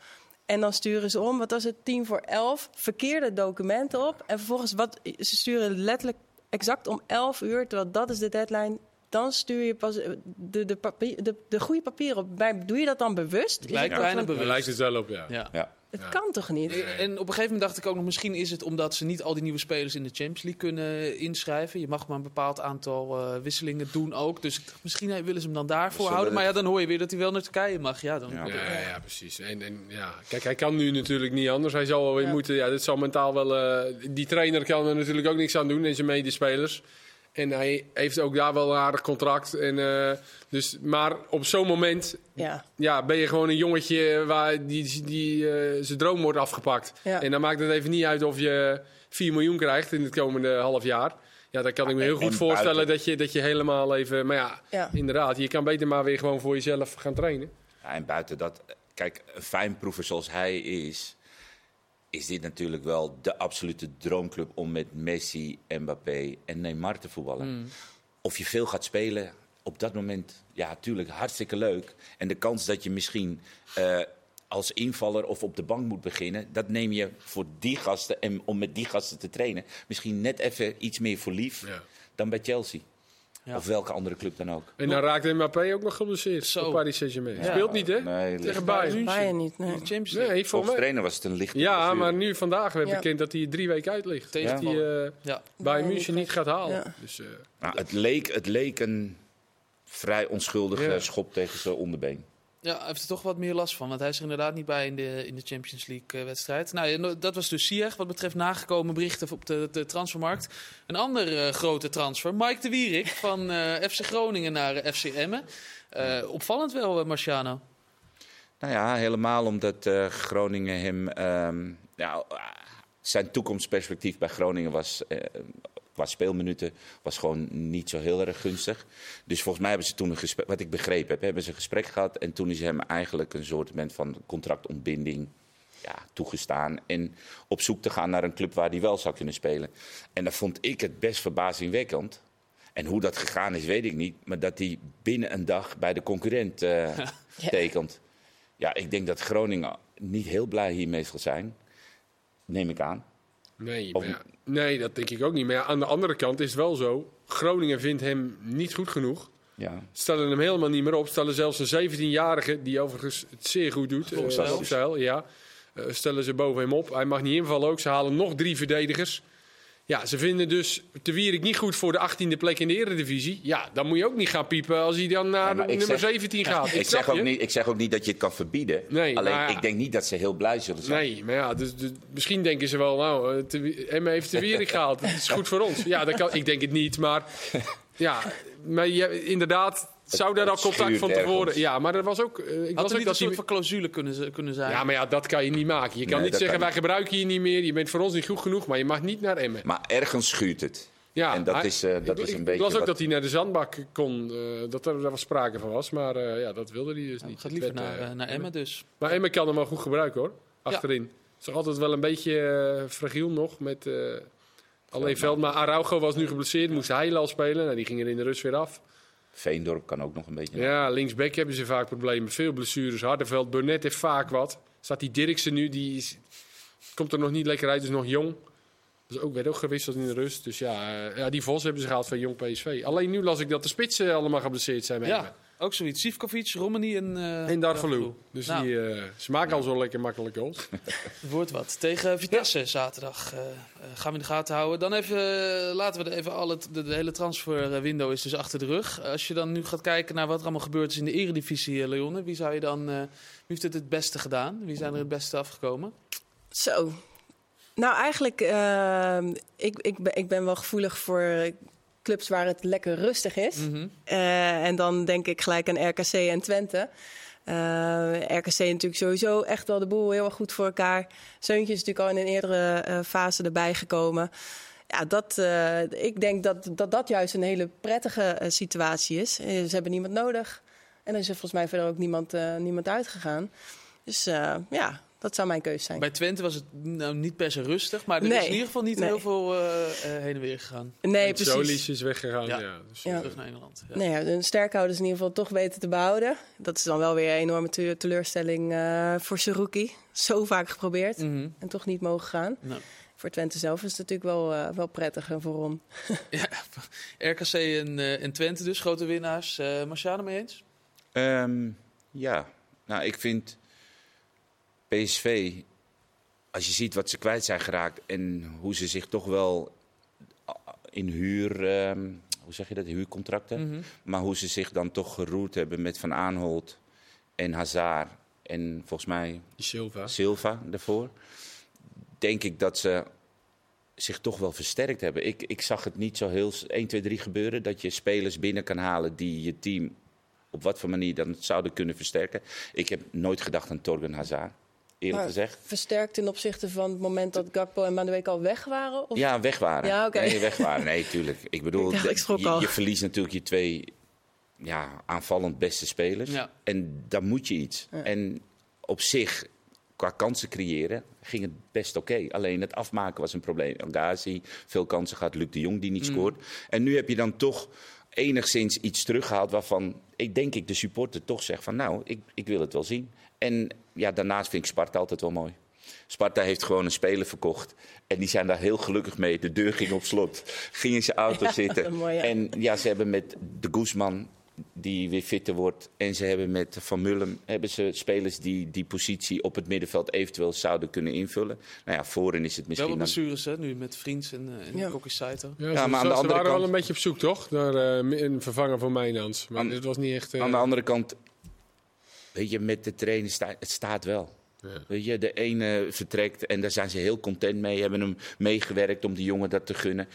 [SPEAKER 4] En dan sturen ze om, wat was het, tien voor elf, verkeerde documenten op. En vervolgens, wat, ze sturen letterlijk exact om elf uur, terwijl dat is de deadline. Dan stuur je pas eh, de, de, papier, de, de goede papieren op. Doe je dat dan bewust?
[SPEAKER 1] Lijkt bijna bewust.
[SPEAKER 2] Lijkt het wel op, ja.
[SPEAKER 1] Ja.
[SPEAKER 3] Ja.
[SPEAKER 4] Het
[SPEAKER 2] Ja.
[SPEAKER 4] kan toch niet?
[SPEAKER 1] En op een gegeven moment dacht ik ook nog, misschien is het omdat ze niet al die nieuwe spelers in de Champions League kunnen inschrijven. Je mag maar een bepaald aantal eh, wisselingen doen ook. Dus misschien eh, willen ze hem dan daarvoor houden. Maar ja, dan hoor je weer dat hij wel naar Turkije mag. Ja, dan...
[SPEAKER 3] Ja.
[SPEAKER 2] Ja, ja, precies. En, en, ja. Kijk, hij kan nu natuurlijk niet anders. Hij zal wel weer
[SPEAKER 4] Ja.
[SPEAKER 2] moeten. Ja, dit zal mentaal wel. eh, die trainer kan er natuurlijk ook niks aan doen en zijn medespelers. En hij heeft ook daar wel een aardig contract. En, eh, dus, maar op zo'n moment
[SPEAKER 4] Ja.
[SPEAKER 2] ja, ben je gewoon een jongetje waar die, die, eh, zijn droom wordt afgepakt.
[SPEAKER 4] Ja.
[SPEAKER 2] En dan maakt het even niet uit of je 4 miljoen krijgt in het komende half jaar. Ja, dan kan ik me heel goed voorstellen
[SPEAKER 3] buiten-
[SPEAKER 2] dat je, dat je helemaal even. Maar ja,
[SPEAKER 4] Ja.
[SPEAKER 2] inderdaad, je kan beter maar weer gewoon voor jezelf gaan trainen.
[SPEAKER 3] Ja, en buiten dat, kijk, een fijnproever zoals hij is, is dit natuurlijk wel de absolute droomclub om met Messi, Mbappé en Neymar te voetballen.
[SPEAKER 1] Hmm.
[SPEAKER 3] Of je veel gaat spelen, op dat moment, ja, natuurlijk hartstikke leuk. En de kans dat je misschien eh, als invaller of op de bank moet beginnen, dat neem je voor die gasten en om met die gasten te trainen, misschien net even iets meer voor lief
[SPEAKER 2] Ja.
[SPEAKER 3] dan bij Chelsea.
[SPEAKER 1] Ja.
[SPEAKER 3] Of welke andere club dan ook.
[SPEAKER 2] En dan raakt Mbappé ook nog geblesseerd
[SPEAKER 1] Zo.
[SPEAKER 2] op Paris Saint-Germain.
[SPEAKER 1] Ja.
[SPEAKER 2] Speelt niet, hè?
[SPEAKER 3] Nee,
[SPEAKER 2] Tegen Bayern.
[SPEAKER 4] Bayern niet,
[SPEAKER 1] In
[SPEAKER 4] nee.
[SPEAKER 1] de Champions League.
[SPEAKER 2] Nee, voor
[SPEAKER 3] Volgens
[SPEAKER 2] mij.
[SPEAKER 3] trainer was het een lichte
[SPEAKER 2] Ja,
[SPEAKER 3] blessure.
[SPEAKER 2] maar nu vandaag werd
[SPEAKER 4] Ja.
[SPEAKER 2] bekend dat hij drie weken uit ligt.
[SPEAKER 1] Tegen
[SPEAKER 2] Dat hij eh
[SPEAKER 1] Ja.
[SPEAKER 2] bij
[SPEAKER 4] Bayern
[SPEAKER 2] München
[SPEAKER 4] niet
[SPEAKER 2] niet gaat halen.
[SPEAKER 4] Ja.
[SPEAKER 2] Dus, eh,
[SPEAKER 3] Nou, het, leek, het leek een vrij onschuldige
[SPEAKER 2] Ja.
[SPEAKER 3] schop tegen zijn onderbeen.
[SPEAKER 1] Ja, hij heeft er toch wat meer last van. Want hij is er inderdaad niet bij in de, in de Champions League-wedstrijd. nou, ja, dat was dus Ziyech wat betreft nagekomen berichten op de, de transfermarkt. Een andere eh, grote transfer, Mike de Wierik van eh, FC Groningen naar eh, FC Emmen. Eh, opvallend wel, eh, Marciano.
[SPEAKER 3] Nou ja, helemaal omdat eh, Groningen hem... ehm, ja, zijn toekomstperspectief bij Groningen was... qua speelminuten was gewoon niet zo heel erg gunstig. Dus volgens mij hebben ze toen een gesprek... Wat ik begrepen heb, hebben ze een gesprek gehad... en toen is hem eigenlijk een soort van contractontbinding ja, toegestaan. En op zoek te gaan naar een club waar hij wel zou kunnen spelen. En dat vond ik het best verbazingwekkend. En hoe dat gegaan is, weet ik niet. Maar dat hij binnen een dag bij de concurrent eh, tekent. Ja, ik denk dat Groningen niet heel blij hiermee zal zijn. Neem ik aan.
[SPEAKER 2] nee,
[SPEAKER 3] Of-
[SPEAKER 2] ja, nee, dat denk ik ook niet. Maar ja, aan de andere kant is het wel zo. Groningen vindt hem niet goed genoeg.
[SPEAKER 3] Ja.
[SPEAKER 2] Stellen hem helemaal niet meer op. Stellen zelfs een 17-jarige, die overigens het zeer goed doet.
[SPEAKER 1] Blokzeil,
[SPEAKER 2] ja. Eh, stellen ze boven hem op. Hij mag niet invallen ook. Ze halen nog drie verdedigers. Ja, ze vinden dus de Wierik niet goed voor de 18e plek in de Eredivisie. Ja, dan moet je ook niet gaan piepen als hij dan naar
[SPEAKER 3] Ja,
[SPEAKER 2] nummer
[SPEAKER 3] zeg-
[SPEAKER 2] 17 gaat.
[SPEAKER 3] Ik, zeg ook
[SPEAKER 2] je.
[SPEAKER 3] niet, ik zeg ook niet dat je het kan verbieden.
[SPEAKER 2] Nee,
[SPEAKER 3] Alleen, ik denk niet dat ze heel blij zullen zijn.
[SPEAKER 2] Nee, maar ja, dus, dus misschien denken ze wel, nou, eh, te, Emma heeft de Wierik gehaald. Dat is goed voor ons. Ja, dat kan, ik denk het niet, maar ja, maar je, inderdaad, zou daar al
[SPEAKER 3] het
[SPEAKER 2] contact van tevoren... Ja, maar dat was ook... eh, ik
[SPEAKER 1] Had
[SPEAKER 2] was ook
[SPEAKER 1] niet een
[SPEAKER 2] dat
[SPEAKER 1] soort
[SPEAKER 2] die,
[SPEAKER 1] van clausule kunnen, zijn?
[SPEAKER 2] ja, maar ja, dat kan je niet maken. Je kan
[SPEAKER 3] Nee,
[SPEAKER 2] niet zeggen,
[SPEAKER 3] kan
[SPEAKER 2] wij gebruiken je niet meer. Je bent voor ons niet goed genoeg, maar je mag niet naar Emmen.
[SPEAKER 3] Maar ergens schuurt het.
[SPEAKER 2] Ja,
[SPEAKER 3] en dat
[SPEAKER 2] hij-
[SPEAKER 3] is, eh, dat
[SPEAKER 2] ik,
[SPEAKER 3] is een
[SPEAKER 2] ik
[SPEAKER 3] beetje
[SPEAKER 2] las ook
[SPEAKER 3] wat-
[SPEAKER 2] dat hij naar de zandbak kon, eh, dat er daar was sprake van was. Maar eh, ja, dat wilde hij dus niet.
[SPEAKER 1] Gaat liever
[SPEAKER 2] Het werd,
[SPEAKER 1] naar, naar Emmen dus.
[SPEAKER 2] Maar Emmen kan hem wel goed gebruiken hoor, achterin. Het is toch altijd wel een beetje fragiel nog met eh, alleen veld. Maar Araujo was nu geblesseerd, moest hij al spelen. Nou, die ging er in de rust weer af.
[SPEAKER 3] Veendorp kan ook nog een beetje.
[SPEAKER 2] Ja, linksback hebben ze vaak problemen. Veel blessures. Hardenveld, Burnett heeft vaak wat. Staat die Dirksen nu, die is, komt er nog niet lekker uit, is nog jong. Dus ook, werd ook gewisseld in de rust. Dus ja, eh, ja, die Vos hebben ze gehaald van jong PSV. Alleen nu las ik dat de spitsen allemaal geblesseerd zijn bij Emmen.
[SPEAKER 1] Ook zoiets. Sivkovic, Romani en... eh
[SPEAKER 2] En Darvalu. Dus
[SPEAKER 1] Nou.
[SPEAKER 2] die, eh, ze maken al zo lekker makkelijk goals.
[SPEAKER 1] Het wordt wat. Tegen Vitesse zaterdag eh, eh, gaan we in de gaten houden. Dan even, laten we er even al het, de, de hele transferwindow is dus achter de rug. Als je dan nu gaat kijken naar wat er allemaal gebeurd is in de eredivisie, Leonne. Wie zou je dan, eh, wie heeft het het beste gedaan? Wie zijn er het beste afgekomen?
[SPEAKER 4] Zo. Nou, eigenlijk, uh, ik, ik, ben, ik ben wel gevoelig voor clubs waar het lekker rustig is.
[SPEAKER 1] Mm -hmm.
[SPEAKER 4] uh, en dan denk ik gelijk aan RKC en Twente. Uh, RKC natuurlijk sowieso echt wel de boel heel erg goed voor elkaar. Zeuntje is natuurlijk al in een eerdere uh, fase erbij gekomen. Ja, dat, uh, ik denk dat, dat dat juist een hele prettige situatie is. ze hebben niemand nodig. En er is er volgens mij verder ook niemand, niemand uitgegaan. Dus ja, dat zou mijn keuze zijn.
[SPEAKER 1] Bij Twente was het nou niet per se rustig, maar er
[SPEAKER 4] Nee.
[SPEAKER 1] is in ieder geval niet
[SPEAKER 4] Nee.
[SPEAKER 1] heel veel uh, uh, heen en weer gegaan.
[SPEAKER 4] Nee,
[SPEAKER 2] En
[SPEAKER 4] precies.
[SPEAKER 2] Solis is weggegaan. Ja.
[SPEAKER 1] Ja.
[SPEAKER 2] dus,
[SPEAKER 4] Ja.
[SPEAKER 1] Terug naar Engeland. Ja.
[SPEAKER 4] Nee, ja, de sterkhouders in ieder geval toch weten te behouden. Dat is dan wel weer een enorme te- teleurstelling uh, voor Saruki. Zo vaak geprobeerd
[SPEAKER 1] Mhm.
[SPEAKER 4] en toch niet mogen gaan.
[SPEAKER 1] Nou.
[SPEAKER 4] Voor Twente zelf is het natuurlijk wel, uh, wel prettig en voor Ron.
[SPEAKER 1] Ja, RKC en, uh, en Twente dus, grote winnaars. Uh, Marciano mee eens?
[SPEAKER 3] Um, ja, nou ik vind PSV als je ziet wat ze kwijt zijn geraakt en hoe ze zich toch wel in huur, ehm, hoe zeg je dat, huurcontracten,
[SPEAKER 1] Mhm.
[SPEAKER 3] maar hoe ze zich dan toch geroerd hebben met Van Aanholt en Hazard en volgens mij
[SPEAKER 2] Silva.
[SPEAKER 3] Silva daarvoor, denk ik dat ze zich toch wel versterkt hebben. Ik, ik zag het niet zo heel s- 1, 2, 3 gebeuren dat je spelers binnen kan halen die je team op wat voor manier dan zouden kunnen versterken. Ik heb nooit gedacht aan Torgen Hazard, eerlijk
[SPEAKER 4] Maar
[SPEAKER 3] gezegd.
[SPEAKER 4] Versterkt ten opzichte van het moment dat Gakpo en Madueke al weg waren? Of?
[SPEAKER 3] Ja, weg waren.
[SPEAKER 4] Ja, oké.
[SPEAKER 3] Nee, weg waren. Nee, tuurlijk. Ik bedoel,
[SPEAKER 4] Ik dacht, ik schrok
[SPEAKER 3] je,
[SPEAKER 4] al.
[SPEAKER 3] je verliest natuurlijk je twee ja, aanvallend beste spelers.
[SPEAKER 1] Ja.
[SPEAKER 3] En dan moet je iets.
[SPEAKER 4] Ja.
[SPEAKER 3] En op zich, qua kansen creëren, ging het best oké. Alleen het afmaken was een probleem. El Ghazi, veel kansen gehad. Luc de Jong die niet
[SPEAKER 1] Mm.
[SPEAKER 3] scoort. En nu heb je dan toch enigszins iets teruggehaald waarvan ik denk ik de supporter toch zegt van nou, ik, ik wil het wel zien. En ja, daarnaast vind ik Sparta altijd wel mooi. Sparta heeft gewoon een speler verkocht. En die zijn daar heel gelukkig mee. De deur ging op slot. Ging in zijn auto zitten.
[SPEAKER 4] mooi, ja.
[SPEAKER 3] En ja, ze hebben met de Guzman, die weer fitter wordt. En ze hebben met Van Mullen hebben ze spelers die die positie op het middenveld eventueel zouden kunnen invullen. Nou ja, voorin is het
[SPEAKER 1] Wel
[SPEAKER 3] misschien. dan-
[SPEAKER 1] blessures hè, nu met Vriends en, uh, en
[SPEAKER 4] Ja.
[SPEAKER 1] Kokkie Saito.
[SPEAKER 2] Ja,
[SPEAKER 3] Ja,
[SPEAKER 2] ze,
[SPEAKER 3] maar aan de
[SPEAKER 2] ze
[SPEAKER 3] andere
[SPEAKER 2] waren wel
[SPEAKER 3] kant-
[SPEAKER 2] een beetje op zoek, toch? Naar eh, een vervanger voor Mijnans. Maar
[SPEAKER 3] Aan-
[SPEAKER 2] dit was niet echt... eh,
[SPEAKER 3] Aan de andere kant, weet je, met de trainer staat het staat wel.
[SPEAKER 2] Ja.
[SPEAKER 3] Weet je, de ene vertrekt en daar zijn ze heel content mee. Hebben hem meegewerkt om die jongen dat te gunnen.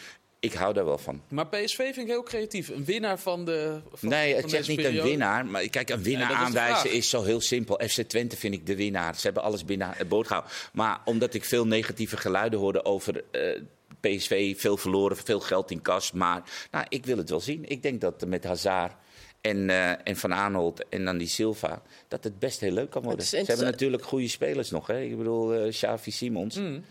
[SPEAKER 3] Ik hou daar wel van.
[SPEAKER 1] Maar PSV vind ik heel creatief. Een winnaar van de. Van,
[SPEAKER 3] nee,
[SPEAKER 1] van
[SPEAKER 3] het
[SPEAKER 1] deze
[SPEAKER 3] niet
[SPEAKER 1] periode.
[SPEAKER 3] een winnaar. Maar kijk, een winnaar
[SPEAKER 1] is
[SPEAKER 3] aanwijzen
[SPEAKER 1] vraag.
[SPEAKER 3] is zo heel simpel. FC Twente vind ik de winnaar. Ze hebben alles binnen het boot gehouden. Maar omdat ik veel negatieve geluiden hoorde over eh, PSV, veel verloren, veel geld in kas. Maar nou, ik wil het wel zien. Ik denk dat met Hazard en, eh, en Van Aanholt en dan die Silva, dat het best heel leuk kan worden.
[SPEAKER 4] is
[SPEAKER 3] Ze hebben natuurlijk goede spelers nog. Hè? Ik bedoel, eh Xavi Simons,
[SPEAKER 1] Mm.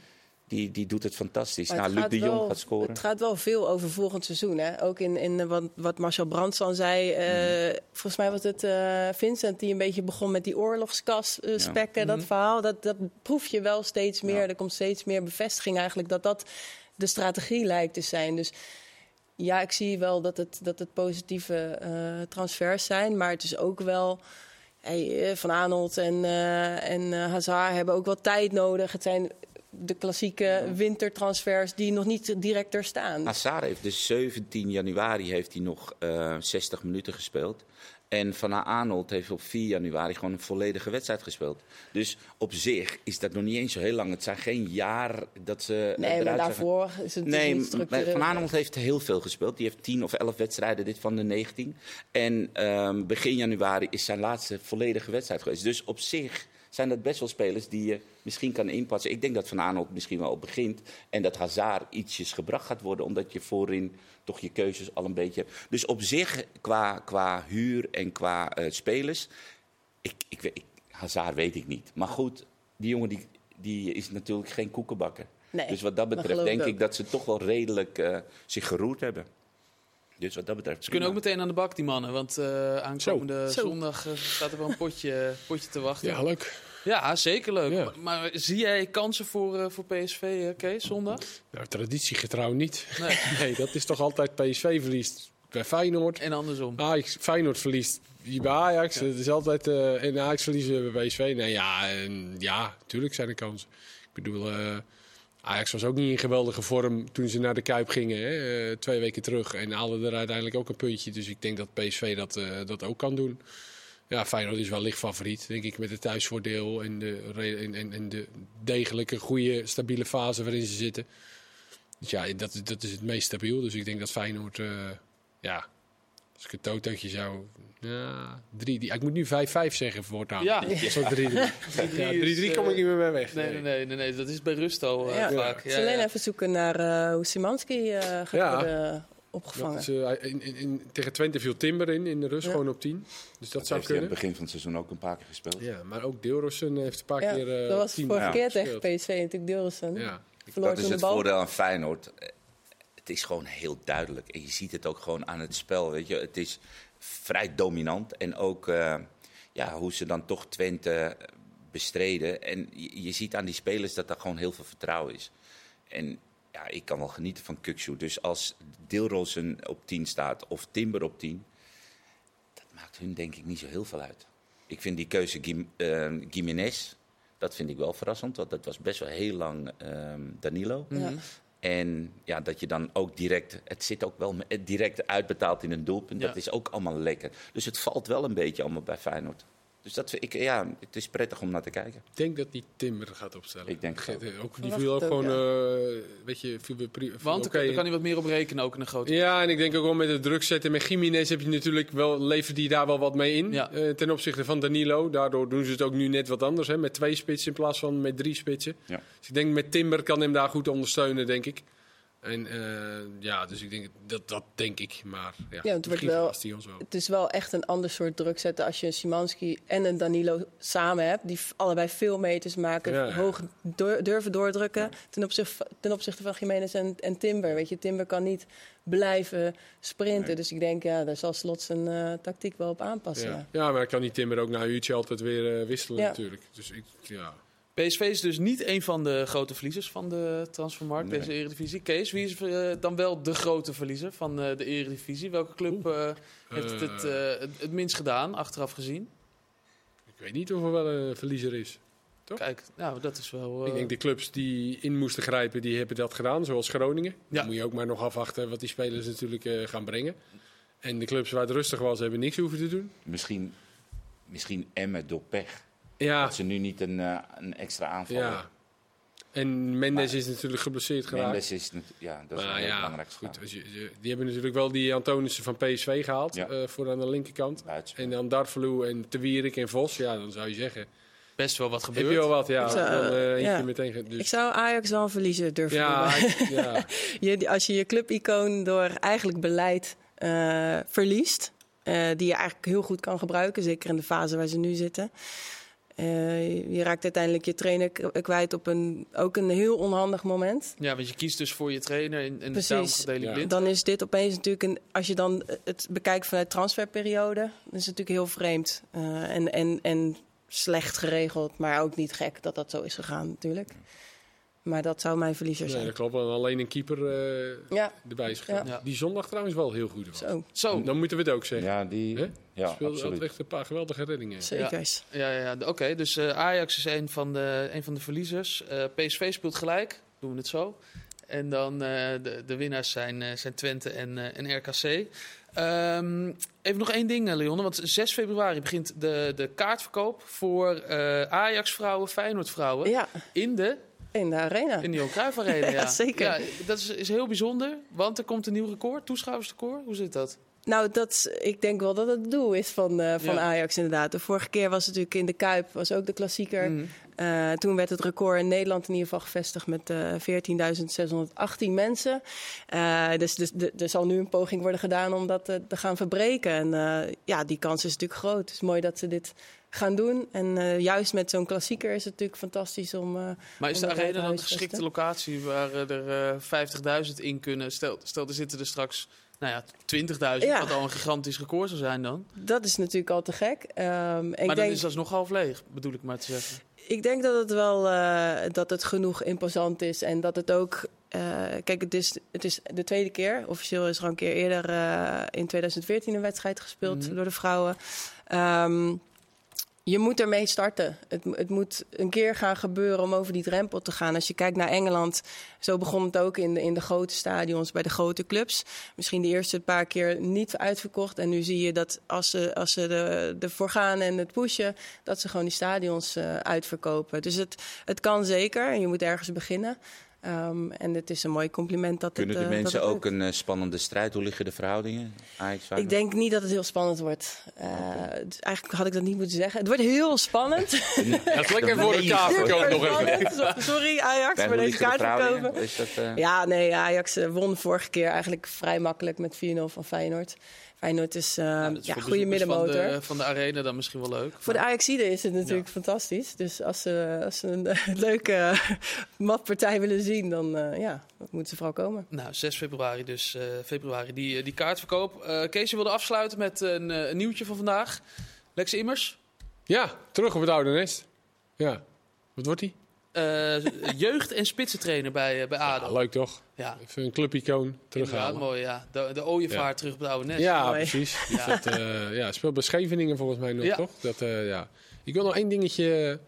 [SPEAKER 3] Die, die doet het fantastisch. Nou, Luc de Jong
[SPEAKER 4] wel-
[SPEAKER 3] gaat scoren.
[SPEAKER 4] Het gaat wel veel over volgend seizoen. Hè? Ook in, in eh, wat, wat Marcel Brands dan zei. eh, Volgens mij was het eh, Vincent die een beetje begon met die oorlogskas spekken. Dat verhaal, dat, dat proef je wel steeds meer.
[SPEAKER 3] Ja.
[SPEAKER 4] Er komt steeds meer bevestiging eigenlijk dat dat de strategie lijkt te zijn. Dus ja, ik zie wel dat het, dat het positieve transfers zijn. Maar het is ook wel... Hey, Van Aanholt en, eh, en Hazard hebben ook wel tijd nodig. Het zijn de klassieke wintertransfers die nog niet direct er staan.
[SPEAKER 3] Hazard heeft dus 17 januari heeft hij nog eh 60 minuten gespeeld. En Van Arnold heeft op 4 januari gewoon een volledige wedstrijd gespeeld. Dus op zich is dat nog niet eens zo heel lang. Het zijn geen jaar dat ze.
[SPEAKER 4] nee,
[SPEAKER 3] eruit
[SPEAKER 4] maar
[SPEAKER 3] zijn
[SPEAKER 4] daarvoor is het
[SPEAKER 3] Nee,
[SPEAKER 4] niet
[SPEAKER 3] maar
[SPEAKER 4] structureel.
[SPEAKER 3] Van Arnold heeft heel veel gespeeld. Die heeft 10 of 11 wedstrijden, dit van de 19. En ehm, begin januari is zijn laatste volledige wedstrijd geweest. Dus op zich zijn dat best wel spelers die je misschien kan inpassen. Ik denk dat Van Arnold misschien wel begint. En dat Hazard ietsjes gebracht gaat worden, omdat je voorin toch je keuzes al een beetje... Dus op zich, qua, qua huur en qua eh, spelers... Ik, ik, Hazard weet ik niet. Maar goed, die jongen die, die is natuurlijk geen koekenbakker.
[SPEAKER 4] Nee,
[SPEAKER 3] dus wat dat betreft denk ik dat ze toch wel redelijk eh, zich geroerd hebben. Dus wat dat betreft.
[SPEAKER 1] Ze kunnen ook meteen aan de bak, die mannen. Want eh, aankomende
[SPEAKER 4] Zo.
[SPEAKER 1] zondag eh, staat er wel een potje, potje te wachten.
[SPEAKER 2] Ja, leuk.
[SPEAKER 1] Ja, zeker leuk.
[SPEAKER 2] Ja.
[SPEAKER 1] Maar, maar zie jij kansen voor, eh, voor PSV, Kees, zondag?
[SPEAKER 2] Nou, traditiegetrouw niet.
[SPEAKER 1] Nee.
[SPEAKER 2] Nee, dat is toch altijd PSV verliest bij Feyenoord.
[SPEAKER 1] En andersom.
[SPEAKER 2] Ajax, Feyenoord verliest hier bij Ajax. Het is altijd... eh en Ajax verliezen bij PSV. Nee, ja, en, ja, tuurlijk zijn er kansen. Ik bedoel... Ajax was ook niet in geweldige vorm toen ze naar de Kuip gingen. Hè, eh, twee weken terug. En haalden er uiteindelijk ook een puntje. Dus ik denk dat PSV dat, eh, dat ook kan doen. Ja, Feyenoord is wel licht favoriet, denk ik, met het thuisvoordeel en de, en, en, de degelijke, goede, stabiele fase waarin ze zitten. Dus ja, dat, dat is het meest stabiel. Dus ik denk dat Feyenoord, eh, ja, als ik een totootje zou... Ja, 3-3. Ik moet nu 5-5 zeggen voortaan.
[SPEAKER 1] Ja.
[SPEAKER 2] Zo 3-3. Ja, 3-3 kom ik niet meer mee weg.
[SPEAKER 1] Nee, nee, nee, nee, nee, dat is bij rust al eh,
[SPEAKER 4] Ja.
[SPEAKER 1] vaak.
[SPEAKER 4] Ik zal alleen even zoeken naar eh, hoe Simanski eh, gaat
[SPEAKER 2] Ja.
[SPEAKER 4] worden
[SPEAKER 2] Dat
[SPEAKER 4] opgevangen.
[SPEAKER 2] is, eh, in, in, in- tegen Twente viel Timber in, in de rust,
[SPEAKER 4] Ja.
[SPEAKER 2] gewoon op 10. Dus dat,
[SPEAKER 3] Dat
[SPEAKER 2] zou
[SPEAKER 3] heeft hij
[SPEAKER 2] kunnen.
[SPEAKER 3] het begin van het seizoen ook een paar keer gespeeld.
[SPEAKER 2] Ja, maar ook Deelrossen heeft een paar
[SPEAKER 4] ja,
[SPEAKER 2] keer eh,
[SPEAKER 4] dat was
[SPEAKER 2] 10
[SPEAKER 4] vorige
[SPEAKER 3] Ja.
[SPEAKER 4] keer tegen. PSV natuurlijk Deelrussen.
[SPEAKER 2] Ja.
[SPEAKER 4] Verloor
[SPEAKER 3] dat is het voordeel aan Feyenoord. Het is gewoon heel duidelijk. En je ziet het ook gewoon aan het spel. Weet je. Het is vrij dominant. En ook eh, ja, hoe ze dan toch Twente bestreden. En je, je ziet aan die spelers dat er gewoon heel veel vertrouwen is. En ja, ik kan wel genieten van Kukshoe. Dus als Deelrozen op 10 staat of Timber op 10... dat maakt hun denk ik niet zo heel veel uit. Ik vind die keuze Gim, eh, Gimenez... Dat vind ik wel verrassend, want dat was best wel heel lang ehm, Danilo.
[SPEAKER 4] Ja.
[SPEAKER 3] En ja, dat je dan ook direct, het zit ook wel direct uitbetaald in een doelpunt.
[SPEAKER 1] Ja.
[SPEAKER 3] Dat is ook allemaal lekker. Dus het valt wel een beetje allemaal bij Feyenoord. Dus dat, vind ik, ja, het is prettig om naar te kijken.
[SPEAKER 2] Ik denk dat die Timber gaat opstellen.
[SPEAKER 3] Ik denk het
[SPEAKER 2] ook. Die viel ook gewoon, eh, weet je, viel weer pri-
[SPEAKER 1] Want
[SPEAKER 2] oké.
[SPEAKER 1] daar kan hij wat meer op rekenen, ook in een grote...
[SPEAKER 2] Ja, en ik denk ook wel met het druk zetten. Met Jiménez heb je natuurlijk wel, levert hij daar wel wat mee in.
[SPEAKER 1] Ja.
[SPEAKER 2] eh, ten opzichte van Danilo. Daardoor doen ze het ook nu net wat anders. Hè, met twee spitsen in plaats van met drie spitsen.
[SPEAKER 3] Ja.
[SPEAKER 2] Dus ik denk met Timber kan hem daar goed ondersteunen, denk ik. En eh, ja, dus ik denk dat, dat denk ik. Maar ja,
[SPEAKER 4] Ja, het wordt wel-. Het is wel echt een ander soort druk zetten als je een Simanski en een Danilo samen hebt. Die allebei veel meters maken,
[SPEAKER 2] Ja, ja.
[SPEAKER 4] hoog door- durven doordrukken. Ten, opzichte, ten opzichte van Jiménez en, en Timber. Weet je, Timber kan niet blijven sprinten.
[SPEAKER 3] Nee.
[SPEAKER 4] Dus ik denk, ja, daar zal Slot zijn eh, tactiek wel op aanpassen.
[SPEAKER 2] Ja. Maar dan kan die Timber ook na een uurtje altijd weer eh, wisselen
[SPEAKER 4] Ja.
[SPEAKER 2] natuurlijk. Dus ik, ja.
[SPEAKER 1] PSV is dus niet een van de grote verliezers van de transfermarkt,
[SPEAKER 3] Nee.
[SPEAKER 1] deze Eredivisie. Kees, wie is eh, dan wel de grote verliezer van eh, de Eredivisie? Welke club eh, heeft het het, het het minst gedaan, achteraf gezien?
[SPEAKER 2] ik weet niet of er wel een verliezer is. Toch?
[SPEAKER 1] Kijk, nou, dat is wel... eh,
[SPEAKER 2] Ik denk de clubs die in moesten grijpen, die hebben dat gedaan. Zoals Groningen.
[SPEAKER 1] Ja.
[SPEAKER 2] Dan moet je ook maar nog afwachten wat die spelers natuurlijk eh, gaan brengen. En de clubs waar het rustig was, hebben niks hoeven te doen.
[SPEAKER 3] Misschien, misschien Emmen door pech.
[SPEAKER 2] Ja,
[SPEAKER 3] Dat ze nu niet een, eh, een extra aanval
[SPEAKER 2] ja.
[SPEAKER 3] hebben.
[SPEAKER 2] En Mendes
[SPEAKER 3] Maar-
[SPEAKER 2] is natuurlijk geblesseerd geraakt.
[SPEAKER 3] Mendes is, ja, dat is
[SPEAKER 2] maar
[SPEAKER 3] een heel
[SPEAKER 2] ja,
[SPEAKER 3] belangrijk
[SPEAKER 2] goed. Als je, die hebben natuurlijk wel die Antonissen van PSV gehaald.
[SPEAKER 3] Ja.
[SPEAKER 2] eh, voor aan de linkerkant. En dan Darvalu en Te Wierik en Vos. Ja, dan zou je zeggen.
[SPEAKER 1] best wel wat gebeurd.
[SPEAKER 2] Heb je wel wat? Ja,
[SPEAKER 4] Ik zou,
[SPEAKER 2] dan eh,
[SPEAKER 4] ja.
[SPEAKER 2] meteen. Dus,
[SPEAKER 4] Ik zou Ajax wel een verliezer durven
[SPEAKER 2] ja, ik- ja,
[SPEAKER 4] Je, als je je clubicoon door eigenlijk beleid eh, verliest, eh, die je eigenlijk heel goed kan gebruiken, zeker in de fase waar ze nu zitten. Eh, je raakt uiteindelijk je trainer kwijt op een, ook een heel onhandig moment.
[SPEAKER 1] Ja, want je kiest dus voor je trainer en, en
[SPEAKER 4] Precies.
[SPEAKER 1] daarom
[SPEAKER 2] Ja.
[SPEAKER 4] Dan is dit opeens natuurlijk een. Als je dan het bekijkt vanuit transferperiode, dan is het natuurlijk heel vreemd. Eh, en, en, en slecht geregeld, maar ook niet gek dat dat zo is gegaan, natuurlijk. Maar dat zou mijn verliezer
[SPEAKER 2] nee,
[SPEAKER 4] zijn.
[SPEAKER 2] dat klopt. En alleen een keeper eh,
[SPEAKER 4] Ja,
[SPEAKER 2] erbij is gegaan.
[SPEAKER 1] Ja.
[SPEAKER 2] Die zondag trouwens wel heel goed was.
[SPEAKER 4] zo.
[SPEAKER 1] Zo,
[SPEAKER 2] Dan moeten we het ook zeggen.
[SPEAKER 3] Ja, die, ja
[SPEAKER 2] Speelde
[SPEAKER 3] absoluut.
[SPEAKER 2] echt een paar geweldige reddingen.
[SPEAKER 4] Zekers.
[SPEAKER 1] ja, ja, ja. oké. dus eh, Ajax is een van de, een van de verliezers. Eh, PSV speelt gelijk, doen we het zo. En dan eh, de, de winnaars zijn, eh, zijn Twente en, eh, en RKC. Ehm, even nog één ding, Leonne. Want 6 februari begint de, de kaartverkoop voor eh, Ajax-vrouwen, Feyenoord-vrouwen.
[SPEAKER 4] Ja,
[SPEAKER 1] In de
[SPEAKER 4] in de arena.
[SPEAKER 1] in de Johan Cruijff Arena. ja.
[SPEAKER 4] Ja, zeker.
[SPEAKER 1] Ja, dat is, is heel bijzonder, want er komt een nieuw record, toeschouwersrecord. Hoe zit dat?
[SPEAKER 4] Nou, dat, ik denk wel dat het doel is van, eh, van
[SPEAKER 1] Ja.
[SPEAKER 4] Ajax inderdaad. De vorige keer was het natuurlijk in de Kuip, was ook de klassieker.
[SPEAKER 1] Mhm.
[SPEAKER 4] Eh, toen werd het record in Nederland in ieder geval gevestigd met eh 14.618 mensen. Dus dus er zal nu een poging worden gedaan om dat te, te gaan verbreken. En ja, die kans is natuurlijk groot. Het is mooi dat ze dit gaan doen. En eh, juist met zo'n klassieker is het natuurlijk fantastisch om... eh,
[SPEAKER 1] Maar is de arena dan een geschikte locatie waar eh, er eh 50.000 in kunnen? Stel, stel, er zitten er straks nou ja, 20.000,
[SPEAKER 4] Ja.
[SPEAKER 1] wat al een gigantisch record zou zijn dan.
[SPEAKER 4] dat is natuurlijk al te gek. En
[SPEAKER 1] maar
[SPEAKER 4] ik
[SPEAKER 1] dan
[SPEAKER 4] denk,
[SPEAKER 1] is dat nog half leeg, bedoel ik maar te zeggen.
[SPEAKER 4] Ik denk dat het wel dat het genoeg imposant is en dat het ook. eh, kijk, het is, het is de tweede keer. Officieel is er al een keer eerder in 2014 een wedstrijd gespeeld
[SPEAKER 1] Mhm.
[SPEAKER 4] door de vrouwen. Ehm, je moet ermee starten. Het, het moet een keer gaan gebeuren om over die drempel te gaan. Als je kijkt naar Engeland, zo begon het ook in de, in de grote stadions, bij de grote clubs. Misschien de eerste paar keer niet uitverkocht. En nu zie je dat als ze, als ze er, ervoor gaan en het pushen, dat ze gewoon die stadions eh, uitverkopen. Dus het, het kan zeker en je moet ergens beginnen. Ehm, en het is een mooi compliment dat
[SPEAKER 3] Kunnen
[SPEAKER 4] het,
[SPEAKER 3] de
[SPEAKER 4] eh, dat
[SPEAKER 3] mensen
[SPEAKER 4] het
[SPEAKER 3] ook een eh, spannende strijd? Hoe liggen de verhoudingen? Ajax,
[SPEAKER 4] Ik denk niet dat het heel spannend wordt. Eh, dus eigenlijk had ik dat niet moeten zeggen. Het wordt heel spannend.
[SPEAKER 2] Dat is lekker voor de nog even.
[SPEAKER 4] Sorry Ajax voor deze kaart verkopen.
[SPEAKER 3] Eh,
[SPEAKER 4] Ja, nee, Ajax won vorige keer eigenlijk vrij makkelijk met 4-0 van Feyenoord. Feyenoord is eh
[SPEAKER 1] is
[SPEAKER 4] ja,
[SPEAKER 1] voor
[SPEAKER 4] goede middenmotor.
[SPEAKER 1] Van de, van de arena dan misschien wel leuk.
[SPEAKER 4] Voor de Ajaxide is het natuurlijk fantastisch. Dus als ze, als ze een eh, leuke matpartij willen zien, dan eh, ja, dan moeten ze vooral komen.
[SPEAKER 1] Nou, 6 februari dus. eh, februari die, eh, die kaartverkoop. Eh Kees, je wilde afsluiten met een, eh, een nieuwtje van vandaag. Lex Immers.
[SPEAKER 2] Ja, terug op het oude nest. Ja. Wat wordt hij?
[SPEAKER 1] Eh, jeugd- en spitsentrainer bij, eh, bij
[SPEAKER 2] Ja,
[SPEAKER 1] ADO.
[SPEAKER 2] leuk toch?
[SPEAKER 1] Ja,
[SPEAKER 2] Even een clubicoon
[SPEAKER 1] inderdaad,
[SPEAKER 2] terughalen.
[SPEAKER 1] mooi. Ja. De, de ooievaar
[SPEAKER 2] Ja.
[SPEAKER 1] terug op het oude nest.
[SPEAKER 2] Ja,
[SPEAKER 4] Mooi.
[SPEAKER 2] precies.
[SPEAKER 1] Ja.
[SPEAKER 2] Dat, eh, ja, speelt bij Scheveningen volgens mij nog,
[SPEAKER 1] Ja.
[SPEAKER 2] toch? Dat, eh, ja. Ik wil nog één dingetje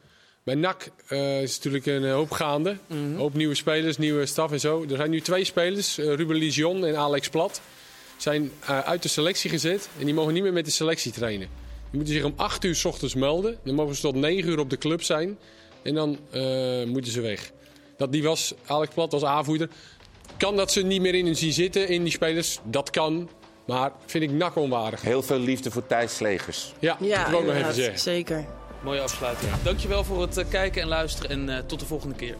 [SPEAKER 2] Bij NAC eh, is natuurlijk een hoop gaande. Een hoop nieuwe spelers, nieuwe staf en zo. Er zijn nu twee spelers, Ruben Ligion en Alex Plat. Zijn eh, uit de selectie gezet en die mogen niet meer met de selectie trainen. Die moeten zich om 8 uur s ochtends melden. Dan mogen ze tot 9 uur op de club zijn. En dan eh, moeten ze weg. Dat, die was, Alex Plat als aanvoerder. Kan dat ze niet meer in hun zien zitten, in die spelers? Dat kan. Maar vind ik NAC onwaardig.
[SPEAKER 3] Heel veel liefde voor Thijs Slegers.
[SPEAKER 2] Ja, dat wil ik nog even zeggen.
[SPEAKER 4] zeker.
[SPEAKER 1] Mooie afsluiting. Dankjewel voor het eh, kijken en luisteren en eh, tot de volgende keer.